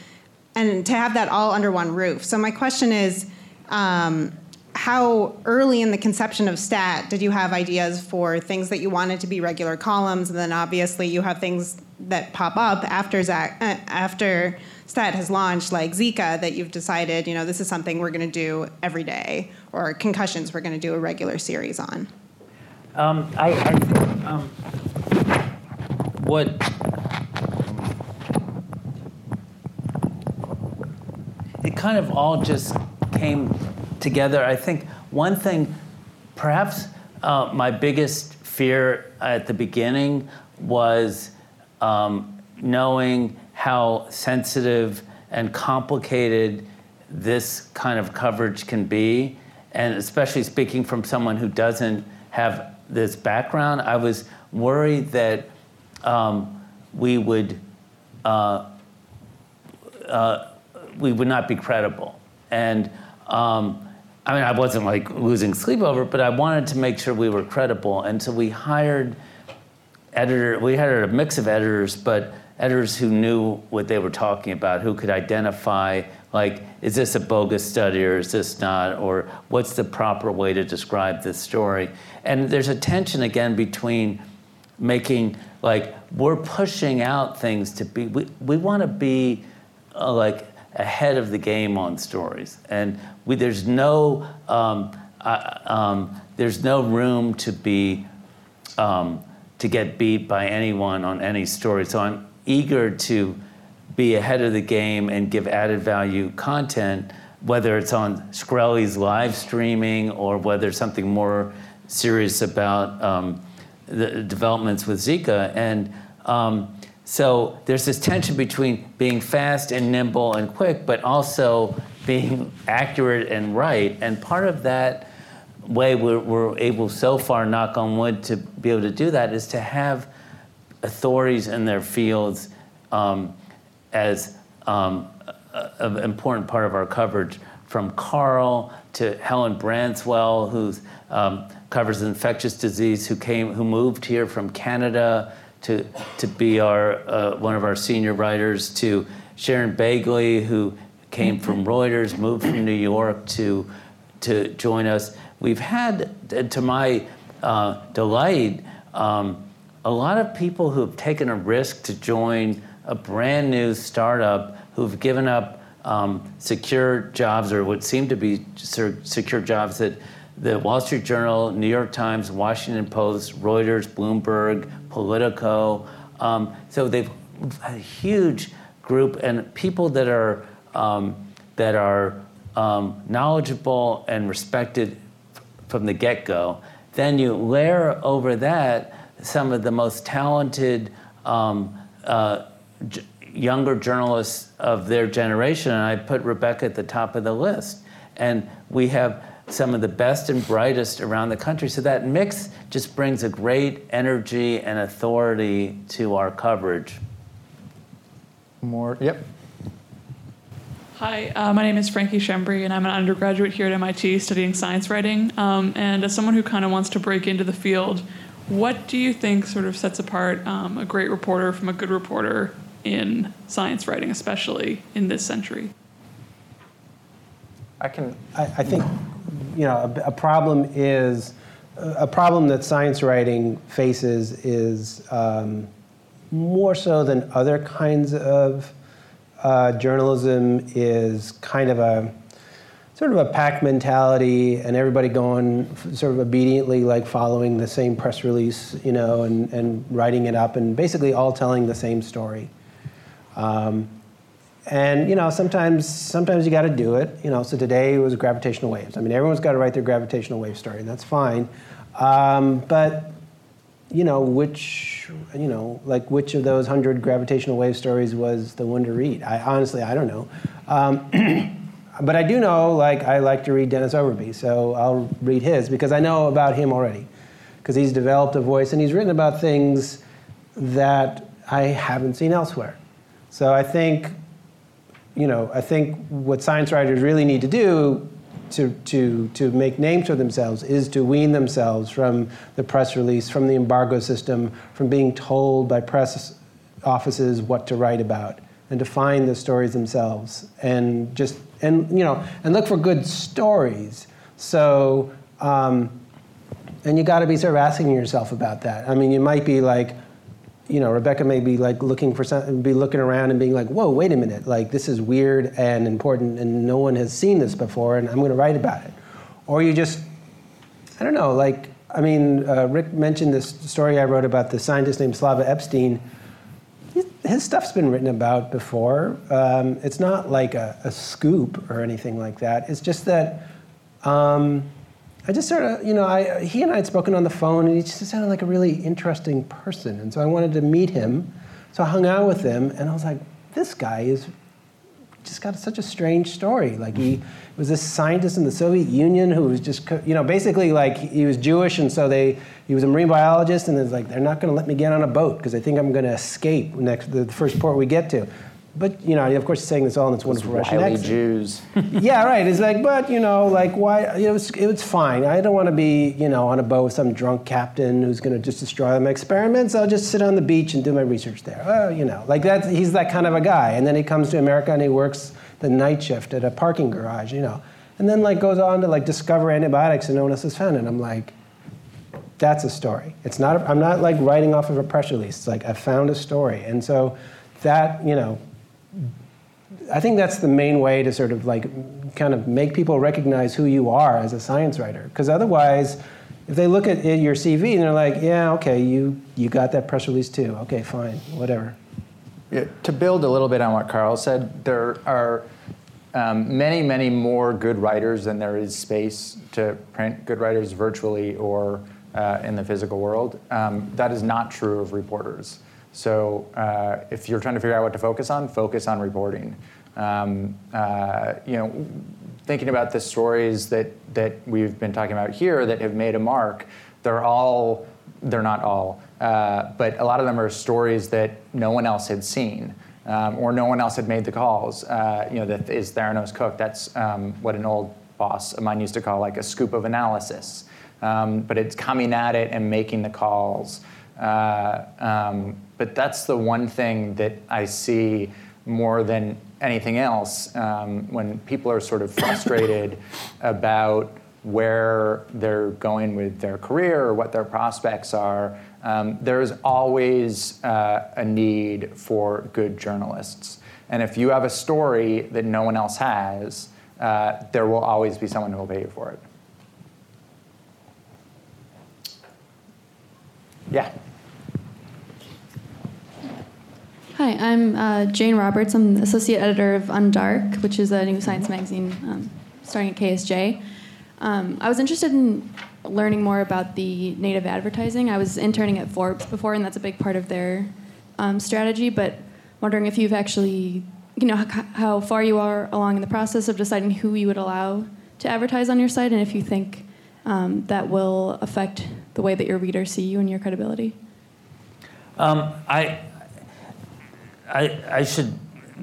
and to have that all under one roof. So my question is. Um, how early in the conception of stat did you have ideas for things that you wanted to be regular columns and then obviously you have things that pop up after Zach, uh, after stat has launched, like Zika, that you've decided, you know, this is something we're going to do every day, or concussions we're going to do a regular series on? Um, I, I, um, what it kind of all just came together. I think one thing, perhaps uh, my biggest fear at the beginning was um, knowing how sensitive and complicated this kind of coverage can be. And especially speaking from someone who doesn't have this background, I was worried that um, we would uh, uh, we would not be credible. And um, I mean, I wasn't like losing sleep over but I wanted to make sure we were credible. And so we hired editor. We hired a mix of editors, but editors who knew what they were talking about, who could identify, like, is this a bogus study or is this not, or what's the proper way to describe this story. And there's a tension again between making, like, we're pushing out things to be, we, we want to be uh, like ahead of the game on stories. And we, there's no, um, uh, um, there's no room to be, um, to get beat by anyone on any story. So I'm eager to be ahead of the game and give added value content, whether it's on Shkreli's live streaming or whether something more serious about um, the developments with Zika. And um, so there's this tension between being fast and nimble and quick, but also being accurate and right. And part of that way we're, we're able so far, knock on wood, to be able to do that is to have authorities in their fields um, as um, an important part of our coverage, from Carl to Helen Branswell, who um, covers infectious disease, who came, who moved here from Canada to to be our uh, one of our senior writers, to Sharon Begley, who came from Reuters, moved from New York to to join us. We've had, to my uh, delight, um, a lot of people who've taken a risk to join a brand new startup who've given up um, secure jobs or what seem to be secure jobs that the Wall Street Journal, New York Times, Washington Post, Reuters, Bloomberg, Politico. Um, so they've a huge group and people that are um, that are um, knowledgeable and respected from the get-go. Then you layer over that some of the most talented um, uh, j- younger journalists of their generation, and I put Rebecca at the top of the list. And we have some of the best and brightest around the country. So that mix just brings a great energy and authority to our coverage. More, yep. Hi, uh, my name is Frankie Schembri, and I'm an undergraduate here at MIT studying science writing. Um, and as someone who kind of wants to break into the field, what do you think sort of sets apart um, a great reporter from a good reporter in science writing, especially in this century? I can. I, I think, you know, a, a, problem is a problem that science writing faces is um, more so than other kinds of uh, journalism is kind of a sort of a pack mentality and everybody going sort of obediently like following the same press release you know and, and writing it up and basically all telling the same story. Um, and you know sometimes sometimes you got to do it you know. So today it was gravitational waves. I mean everyone's got to write their gravitational wave story and that's fine. Um, but you know which you know like which of those hundred gravitational wave stories was the one to read? I honestly i don't know. Um, but i do know like i like to read dennis overbye so i'll read his because i know about him already. Because he's developed a voice and he's written about things that i haven't seen elsewhere. So i think you know i think what science writers really need to do to, to, to make names for themselves is to wean themselves from the press release, from the embargo system, from being told by press offices what to write about, and to find the stories themselves, and just and you know and look for good stories. So. Um, and you got to be sort of asking yourself about that. I mean, you might be like, you know, Rebecca may be like looking for something, be looking around and being like, whoa, wait a minute, like this is weird and important and no one has seen this before and I'm going to write about it. Or you just, I don't know, like, I mean, uh, Rick mentioned this story I wrote about the scientist named Slava Epstein. His stuff's been written about before. Um, it's not like a, a, scoop or anything like that. It's just that um, I just sort of, you know, I, he and I had spoken on the phone, and he just sounded like a really interesting person. And so I wanted to meet him. So I hung out with him, and I was like, this guy is just got such a strange story. Like he was this scientist in the Soviet Union who was just, you know, basically like he was Jewish, and so they, he was a marine biologist, and it's like they're not going to let me get on a boat because they think I'm going to escape next the first port we get to but you know, of course, he's saying this all in its wonderful Russian accent. Jews. yeah, right. It's like, but you know, like why? You know, it's, it's fine. I don't want to be, you know, on a boat with some drunk captain who's going to just destroy my experiments. I'll just sit on the beach and do my research there. Well, you know, like that. He's that kind of a guy. And then he comes to America and he works the night shift at a parking garage. You know, and then like goes on to like discover antibiotics and no one else has found. And I'm like. That's a story. It's not. A, I'm not like writing off of a press release. It's like I found a story, and so that you know I think that's the main way to sort of like kind of make people recognize who you are as a science writer. Because otherwise, if they look at your CV and they're like, yeah, okay, you, you got that press release too. Okay, fine, whatever. Yeah, to build a little bit on what Carl said, there are um, many, many more good writers than there is space to print good writers virtually or uh, in the physical world. Um, that is not true of reporters. So uh, if you're trying to figure out what to focus on, focus on reporting. Um, uh, you know, thinking about the stories that that we've been talking about here that have made a mark, they're all they're not all, uh, but a lot of them are stories that no one else had seen. um, or no one else had made the calls. Uh, you know, that is Theranos Cook. That's um, what an old boss of mine used to call like a scoop of analysis. Um, but it's coming at it and making the calls. Uh, um, but that's the one thing that I see more than anything else um, when people are sort of frustrated about where they're going with their career or what their prospects are. Um, there's always uh, a need for good journalists. And if you have a story that no one else has, uh, there will always be someone who will pay you for it. Yeah. Hi, I'm uh, Jane Roberts. I'm the associate editor of Undark, which is a new science magazine um, starting at KSJ. Um, I was interested in learning more about the native advertising. I was interning at Forbes before, and that's a big part of their um, strategy. But wondering if you've actually, you know, how, how far you are along in the process of deciding who you would allow to advertise on your site, and if you think um, that will affect the way that your readers see you and your credibility. Um, I, I, I should.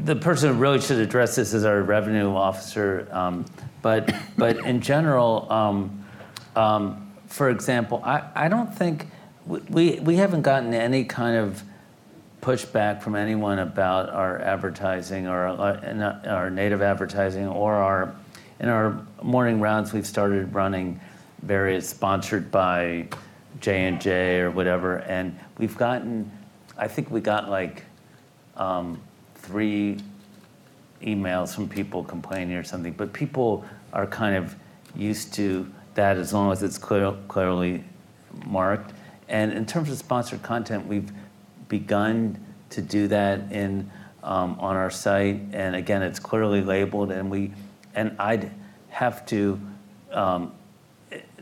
The person who really should address this is our revenue officer. Um, but but in general, um, um, for example, I, I don't think we, we haven't gotten any kind of pushback from anyone about our advertising or our, our native advertising or our in our morning rounds we've started running various sponsored by J and J or whatever, and we've gotten I think we got like um, three emails from people complaining or something, but people are kind of used to that as long as it's clear, clearly marked. And in terms of sponsored content, we've begun to do that in um, on our site, and again, it's clearly labeled, and we and I'd have to um,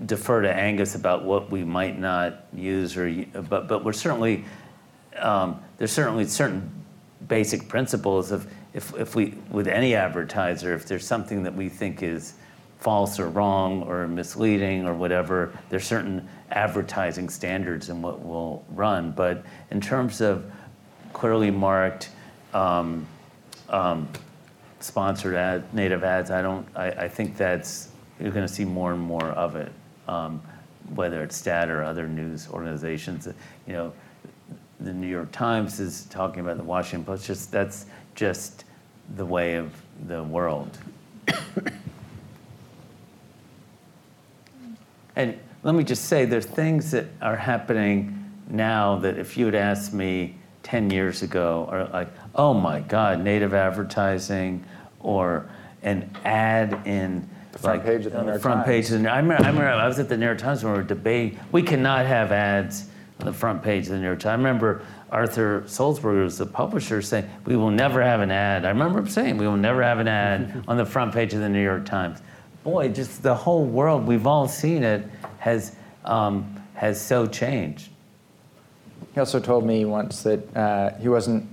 defer to Angus about what we might not use or but but we're certainly um, there's certainly certain basic principles of if, if we, with any advertiser, if there's something that we think is false or wrong or misleading or whatever, there's certain advertising standards in what we'll run. But in terms of clearly marked um, um, sponsored ad, native ads, I don't, I, I think that's, you're going to see more and more of it, um, whether it's STAT or other news organizations. You know, the New York Times is talking about the Washington Post. Just that's just the way of the world. and let me just say, there's things that are happening now that if you had asked me 10 years ago, are like, oh my God, native advertising or an ad in the front like, page of the uh, New York front Times. page. Of the, I, remember, I remember I was at the New York Times when we were debating. We cannot have ads the front page of the New York Times. I remember Arthur Sulzberger was the publisher saying, we will never have an ad. I remember him saying, we will never have an ad on the front page of the New York Times. Boy, just the whole world, we've all seen it, has, um, has so changed. He also told me once that uh, he wasn't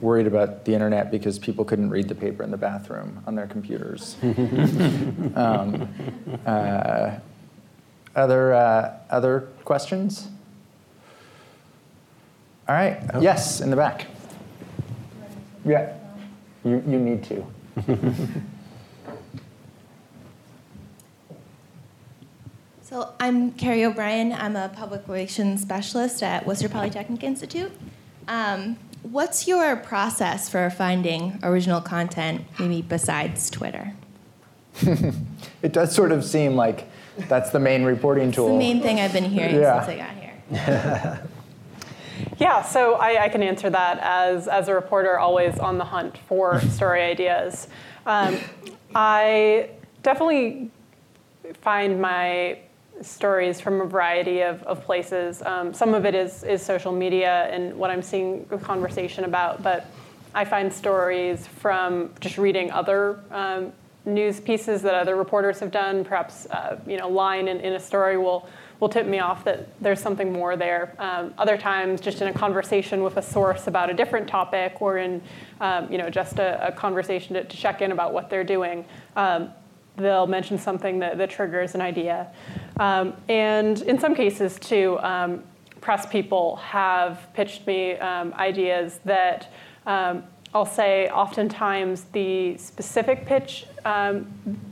worried about the internet because people couldn't read the paper in the bathroom on their computers. um, uh, other, uh, other questions? All right. Oh. Yes, in the back. Yeah. You, you need to. so I'm Carrie O'Brien. I'm a public relations specialist at Worcester Polytechnic Institute. Um, what's your process for finding original content, maybe besides Twitter? it does sort of seem like that's the main reporting tool. It's the main thing I've been hearing yeah. since I got here. Yeah, so I, I, can answer that as, as a reporter, always on the hunt for story ideas. Um, I definitely find my stories from a variety of, of places. Um, some of it is, is social media and what I'm seeing a conversation about, but I find stories from just reading other um, news pieces that other reporters have done. Perhaps, uh, you know, line in, in a story will will tip me off that there's something more there. Um, other times, just in a conversation with a source about a different topic, or in um, you know just a, a conversation to, to, check in about what they're doing, um, they'll mention something that, that triggers an idea. Um, and in some cases, too, um, press people have pitched me um, ideas that I'll say oftentimes the specific pitch um,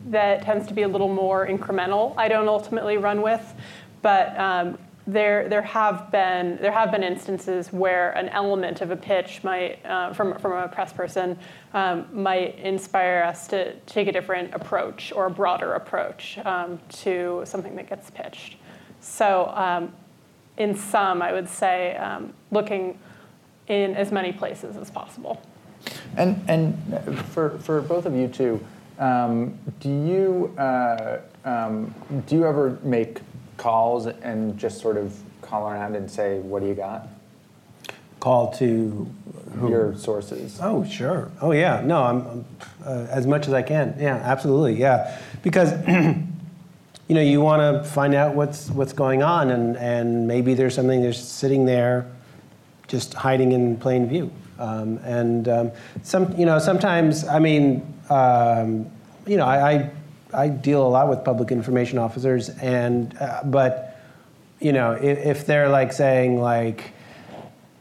that tends to be a little more incremental, I don't ultimately run with, but um, there, there have been there have been instances where an element of a pitch might uh, from from a press person um, might inspire us to take a different approach or a broader approach um, to something that gets pitched. So, um, in sum, I would say um, looking in as many places as possible. And and for for both of you too, um, do you uh, do you ever make calls and just sort of call around and say, "What do you got?" Call to your sources. Oh, sure. Oh, yeah. No, I'm, I'm uh, as much as I can. Yeah, absolutely. Yeah, because you know you want to find out what's what's going on, and and maybe there's something that's sitting there, just hiding in plain view. Um, and um, some you know sometimes I mean um, you know I, I I deal a lot with public information officers, and uh, but you know if, if, they're like saying like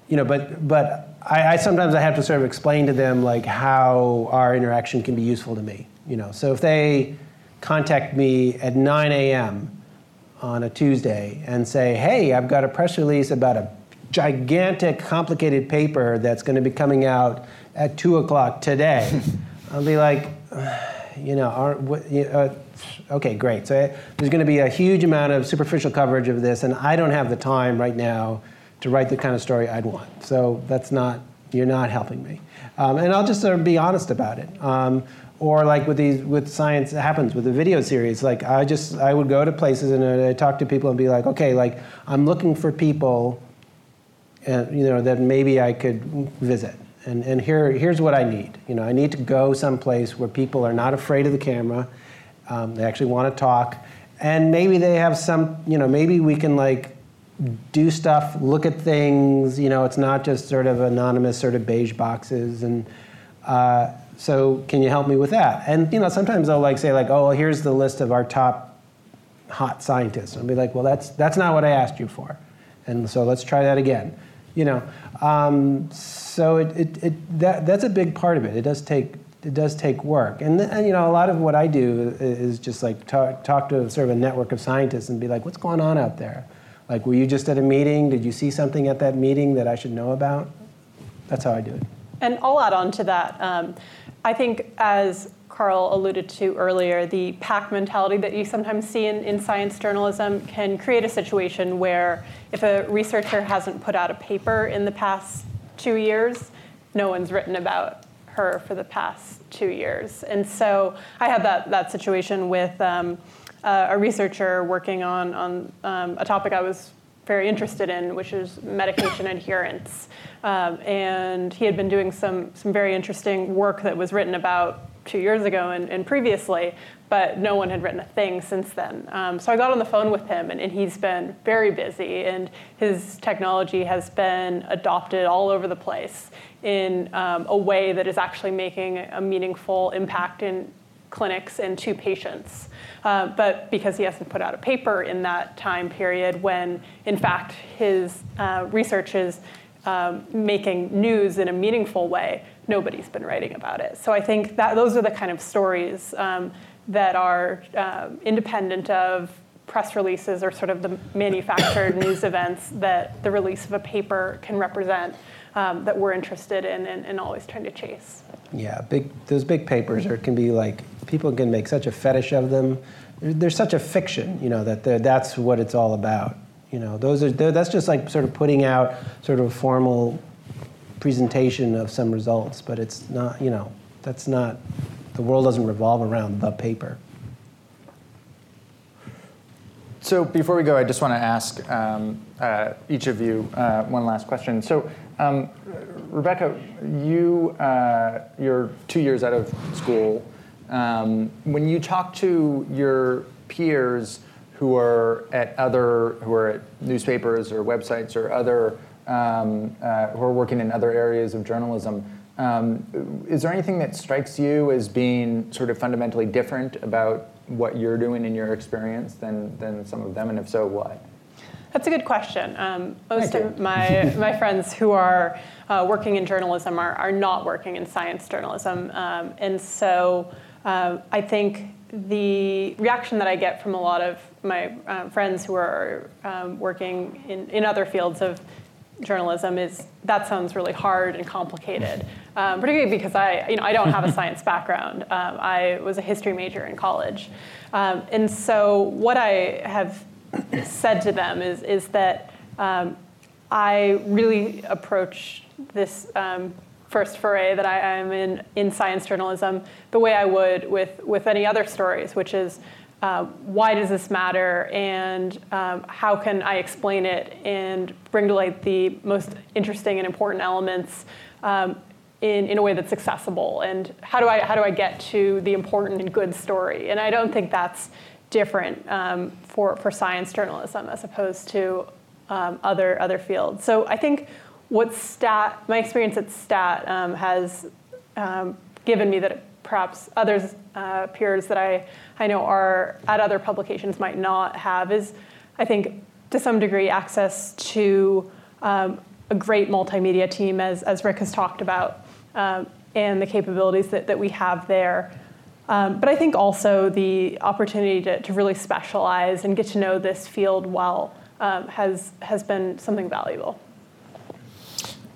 you know but but I, I, sometimes I have to sort of explain to them like how our interaction can be useful to me. You know, so if they contact me at 9 a.m. on a Tuesday and say, hey, I've got a press release about a gigantic, complicated paper that's going to be coming out at 2 o'clock today, I'll be like you know, uh, okay, great. So uh, there's going to be a huge amount of superficial coverage of this, and I don't have the time right now to write the kind of story I'd want. So that's not, you're not helping me. Um, and I'll just sort of be honest about it. Um, or like with these, with science it happens with the video series. Like I just, I would go to places and I talk to people and be like, okay, like I'm looking for people, uh, you know, that maybe I could visit and, and here, here's what I need. You know, I need to go someplace where people are not afraid of the camera. Um, they actually want to talk. And maybe they have some, you know, maybe we can like do stuff, look at things. You know, it's not just sort of anonymous sort of beige boxes. And uh, so can you help me with that? And, you know, sometimes they'll like say like, oh, well, here's the list of our top hot scientists. And I'll be like, well, that's, that's not what I asked you for. And so let's try that again. You know, um, so it, it, it, that, that's a big part of it. It does take it does take work, and, and you know a lot of what I do is just like talk, talk to sort of a network of scientists and be like, what's going on out there? Like, were you just at a meeting? Did you see something at that meeting that I should know about? That's how I do it. And I'll add on to that. Um, I think as Carl alluded to earlier, the pack mentality that you sometimes see in, in science journalism can create a situation where if a researcher hasn't put out a paper in the past two years, no one's written about her for the past two years. And so I had that, that situation with um, uh, a researcher working on, on um, a topic I was very interested in, which is medication adherence. Um, and he had been doing some, some very interesting work that was written about two years ago and, and previously, but no one had written a thing since then. Um, so I got on the phone with him, and, and, he's been very busy, and his technology has been adopted all over the place in um, a way that is actually making a meaningful impact in clinics and to patients. Uh, but because he hasn't put out a paper in that time period, when in fact his uh, research is um, making news in a meaningful way, nobody's been writing about it. So I think that those are the kind of stories um, that are uh, independent of press releases or sort of the manufactured news events that the release of a paper can represent um, that we're interested in and, and, always trying to chase. Yeah, big those big papers are, can be like people can make such a fetish of them. There's such a fiction, you know, that that's what it's all about. You know, those are that's just like sort of putting out sort of formal presentation of some results, but it's not, you know, that's not, the world doesn't revolve around the paper. So before we go, I just want to ask um, uh, each of you uh, one last question. So, um, Rebecca, you uh, you're two years out of school. Um, when you talk to your peers who are at other who are at newspapers or websites or other um, uh, who are working in other areas of journalism. Um, is there anything that strikes you as being sort of fundamentally different about what you're doing in your experience than, than some of them, and if so, what? That's a good question. Um, most of my, my friends who are uh, working in journalism are, are not working in science journalism. Um, and so um, I think the reaction that I get from a lot of my uh, friends who are um, working in, in other fields of journalism is that sounds really hard and complicated, um, particularly because I, you know, I don't have a science background. Um, I was a history major in college. Um, and so what I have said to them is, is that um, I really approach this um, first foray that I am in, in science journalism the way I would with, with any other stories, which is uh, why does this matter and um, how can I explain it and bring to light the most interesting and important elements um, in, in a way that's accessible and how do, I, how do I get to the important and good story? And I don't think that's different um, for, for science journalism as opposed to um, other, other fields. So I think what stat, my experience at stat um, has um, given me that perhaps others, uh, peers that I, I know are at other publications might not have is, I think, to some degree, access to um, a great multimedia team, as, as Rick has talked about, um, and the capabilities that, that we have there. Um, but I think also the opportunity to, to really specialize and get to know this field well um, has, has been something valuable.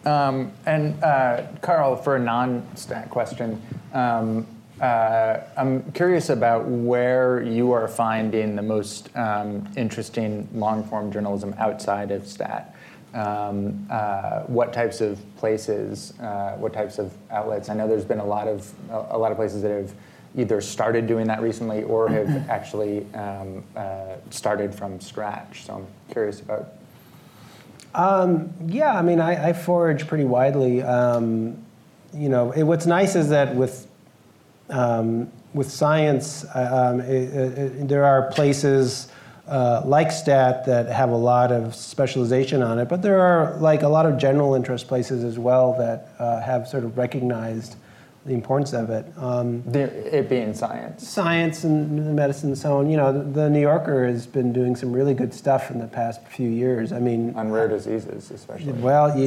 Um, and uh, Carl, for a non-stat question, um, uh, I'm curious about where you are finding the most um, interesting long-form journalism outside of stat. Um, uh, what types of places, uh, what types of outlets? I know there's been a lot of a, a lot of places that have either started doing that recently or have actually um, uh, started from scratch. So I'm curious about Um, yeah, I mean, I, I forage pretty widely. Um, you know, it, what's nice is that with um, with science, um, it, it, there are places uh, like STAT that have a lot of specialization on it, but there are like a lot of general interest places as well that uh, have sort of recognized the importance of it. Um, the, it being science. science and medicine and so on. You know, the, New Yorker has been doing some really good stuff in the past few years. I mean, on rare diseases, especially. well, you,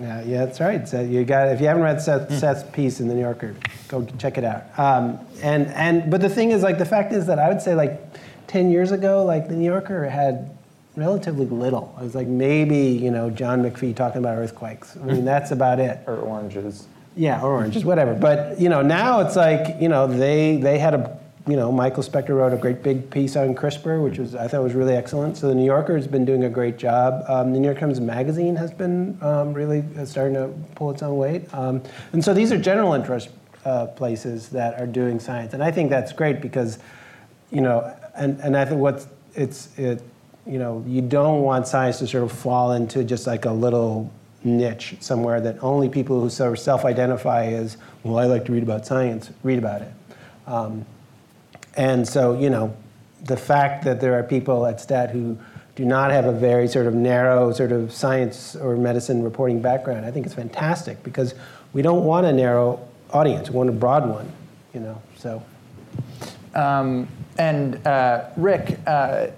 yeah, yeah, that's right. So you got if you haven't read Seth, Seth's piece in the New Yorker, go check it out. Um, and and but the thing is, like, the fact is that I would say, like, ten years ago, like the New Yorker had relatively little. It was like maybe you know John McPhee talking about earthquakes. I mean, that's about it. Or oranges. Yeah, or oranges, whatever. But you know, now it's like you know they they had a you know Michael Specter wrote a great big piece on CRISPR, which was I thought was really excellent. So the New Yorker has been doing a great job. Um, the New York Times Magazine has been um, really starting to pull its own weight. Um, and so these are general interest uh, places that are doing science, and I think that's great because you know, and and I think what's it's it you know you don't want science to sort of fall into just like a little niche somewhere that only people who sort of self-identify as, well, I like to read about science, read about it. Um, and so, you know, the fact that there are people at STAT who do not have a very sort of narrow sort of science or medicine reporting background, I think is fantastic because we don't want a narrow audience, we want a broad one, you know, so. Um, and uh, Rick, uh,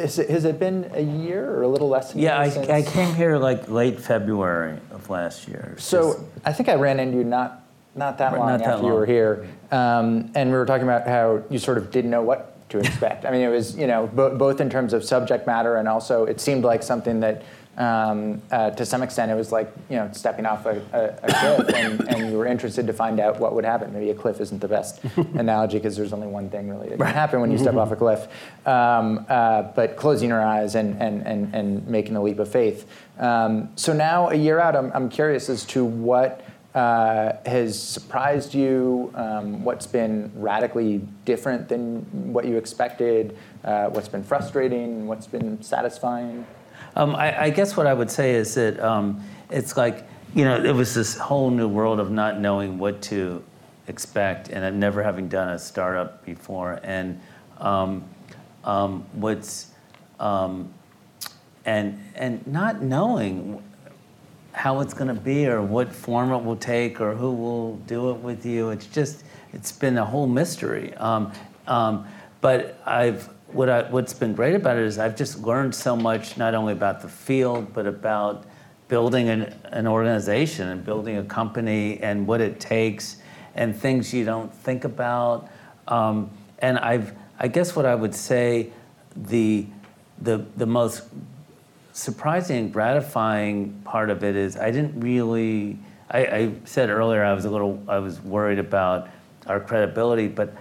is it, has it been a year or a little less than Yeah, I, I came here like late February of last year. So just- I think I ran into you not not that long not that after you were here, um, and we were talking about how you sort of didn't know what to expect. I mean, it was you know bo- both in terms of subject matter and also it seemed like something that. Um, uh, to some extent, it was like you know stepping off a, a, a cliff, and, and you were interested to find out what would happen. Maybe a cliff isn't the best analogy because there's only one thing really that can happen when you step off a cliff. Um, uh, but closing your eyes and, and, and, and making a leap of faith. Um, so now, a year out, I'm, I'm curious as to what uh, has surprised you, um, what's been radically different than what you expected, uh, what's been frustrating, what's been satisfying. Um, I, I guess what I would say is that um, it's like, you know, it was this whole new world of not knowing what to expect and of never having done a startup before. And um, um, what's, um, and, and not knowing how it's going to be or what form it will take or who will do it with you. It's just, it's been a whole mystery. Um, but I've what I, what's been great about it is I've just learned so much, not only about the field, but about building an, an organization and building a company and what it takes and things you don't think about. Um, and I've, I guess what I would say, the, the, the most surprising and gratifying part of it is I didn't really, I, I said earlier I was a little, I was worried about our credibility, but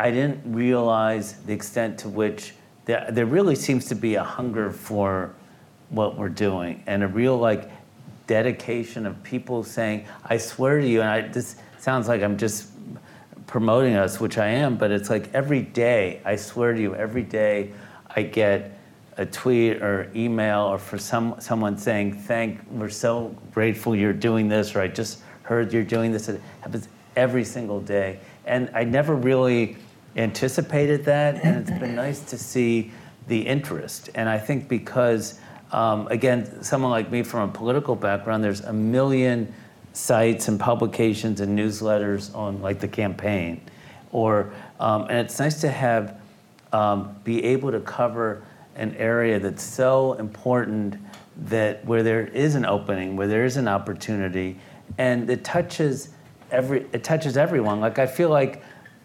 I didn't realize the extent to which there, there really seems to be a hunger for what we're doing and a real like dedication of people saying, I swear to you, and I, this sounds like I'm just promoting us, which I am, but it's like every day, I swear to you, every day I get a tweet or email or for some, someone saying, thank, we're so grateful you're doing this, or I just heard you're doing this. It happens every single day. And I never really anticipated that, and it's been nice to see the interest. And I think because, um, again, someone like me from a political background, there's a million sites and publications and newsletters on like the campaign, or um, and it's nice to have um, be able to cover an area that's so important that where there is an opening, where there is an opportunity, and it touches every it touches everyone. Like I feel like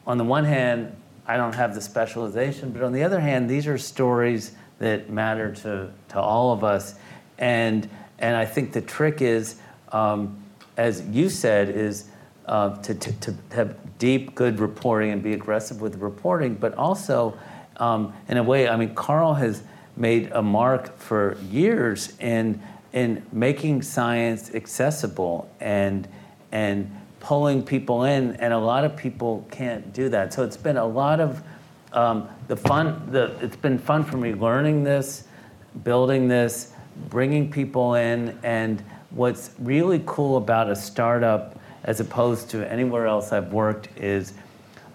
on the one hand, I don't have the specialization, but on the other hand, these are stories that matter to, to all of us. And, and I think the trick is, um, as you said, is uh, to, to, to, have deep, good reporting and be aggressive with reporting, but also, um, in a way, I mean, Carl has made a mark for years in, in making science accessible and, and pulling people in, and a lot of people can't do that. So it's been a lot of um, the fun. The, it's been fun for me learning this, building this, bringing people in, and what's really cool about a startup as opposed to anywhere else I've worked is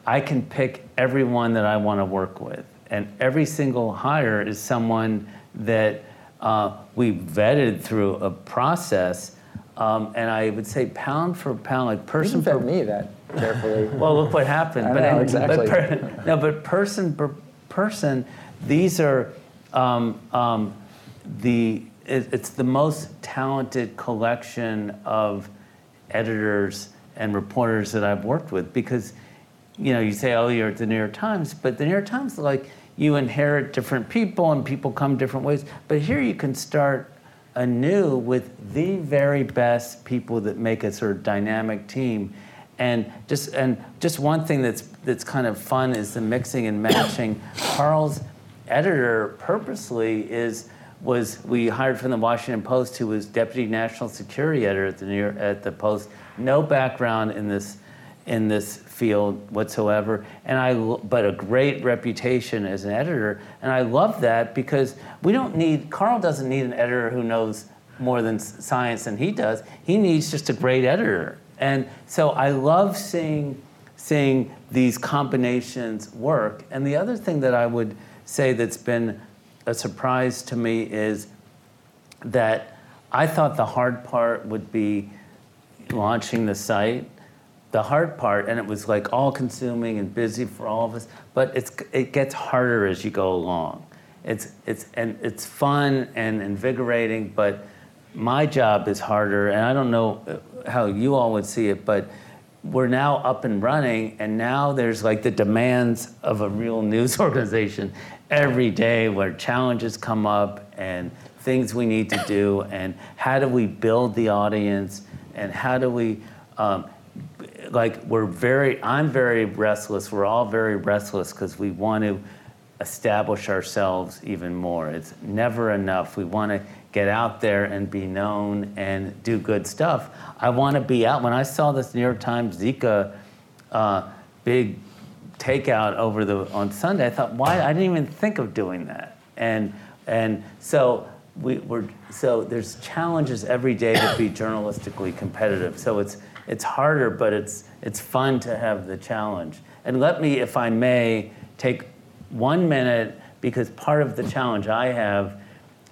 I can pick everyone that I want to work with, and every single hire is someone that uh, we vetted through a process um, and I would say pound for pound, like person for me that carefully. well, look what happened. I but know, exactly. But per, no, but person per person, these are um, um, the. It, it's the most talented collection of editors and reporters that I've worked with because, you know, you say, oh, you're at the New York Times, but the New York Times, like, you inherit different people and people come different ways. But here you can start anew with the very best people that make a sort of dynamic team. And just and just one thing that's that's kind of fun is the mixing and matching. Carl's editor purposely is was we hired from the Washington Post who was deputy national security editor at the New York, at the Post, no background in this in this field whatsoever, and I but a great reputation as an editor, and I love that because we don't need Carl doesn't need an editor who knows more than science than he does. He needs just a great editor, and so I love seeing seeing these combinations work. And the other thing that I would say that's been a surprise to me is that I thought the hard part would be launching the site the hard part, and it was like all consuming and busy for all of us, but it's, it gets harder as you go along. It's, it's, and it's fun and invigorating, but my job is harder, and I don't know how you all would see it, but we're now up and running, and now there's like the demands of a real news organization every day where challenges come up and things we need to do, and how do we build the audience, and how do we um, like we're very i'm very restless. We're all very restless because we want to establish ourselves even more. It's never enough. We want to get out there and be known and do good stuff. I want to be out. When i saw this new york times zika uh, big takeout over the on sunday i thought why? I didn't even think of doing that. And and so we, we're so there's challenges every day to be journalistically competitive. So it's it's harder, but it's, it's fun to have the challenge. And let me, if I may, take one minute because part of the challenge I have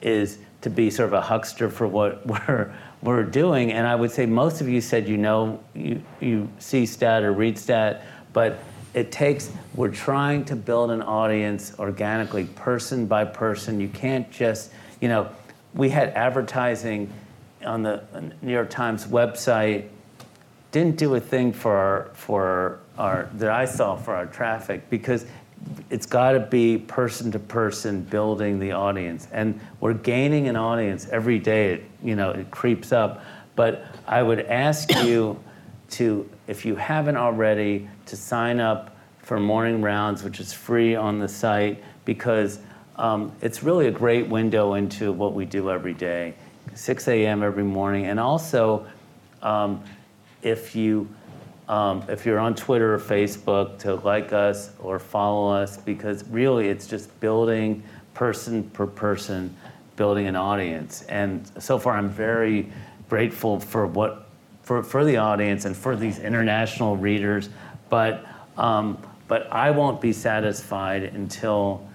is to be sort of a huckster for what we're, we're doing. And I would say most of you said you know, you, you see stat or read stat, but it takes, we're trying to build an audience organically, person by person. You can't just, you know, we had advertising on the New York Times website, didn't do a thing for our, for our, that I saw for our traffic because it's got to be person to person building the audience. And we're gaining an audience every day. It, you know, it creeps up. But I would ask you to, if you haven't already, to sign up for Morning Rounds, which is free on the site, because um, it's really a great window into what we do every day, 6 a.m. every morning. And also, um, if you um, if you're on Twitter or Facebook, to like us or follow us, because really it's just building person per person, building an audience. And so far, I'm very grateful for what for, for the audience and for these international readers. But um, but I won't be satisfied until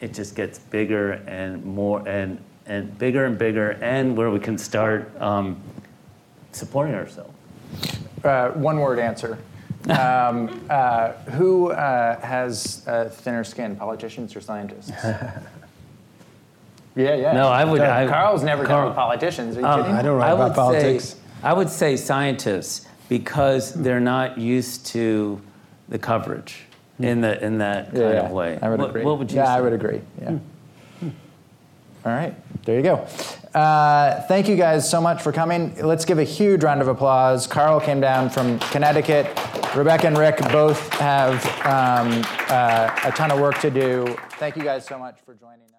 it just gets bigger and more and and bigger and bigger, and where we can start um, supporting ourselves. Uh, one word answer. Um, uh, who uh, has uh, thinner skin, politicians or scientists? yeah, yeah. No, I would. I, Carl's never Carl- done with politicians. Are you Um, kidding? I don't write I about politics. Say, I would say scientists because they're not used to the coverage in the in that kind yeah, yeah. of way. I would what, agree. What would you yeah, say? I would agree. Yeah. All right, there you go. Uh, thank you guys so much for coming. Let's give a huge round of applause. Carl came down from Connecticut. Rebecca and Rick both have um, uh, a ton of work to do. Thank you guys so much for joining.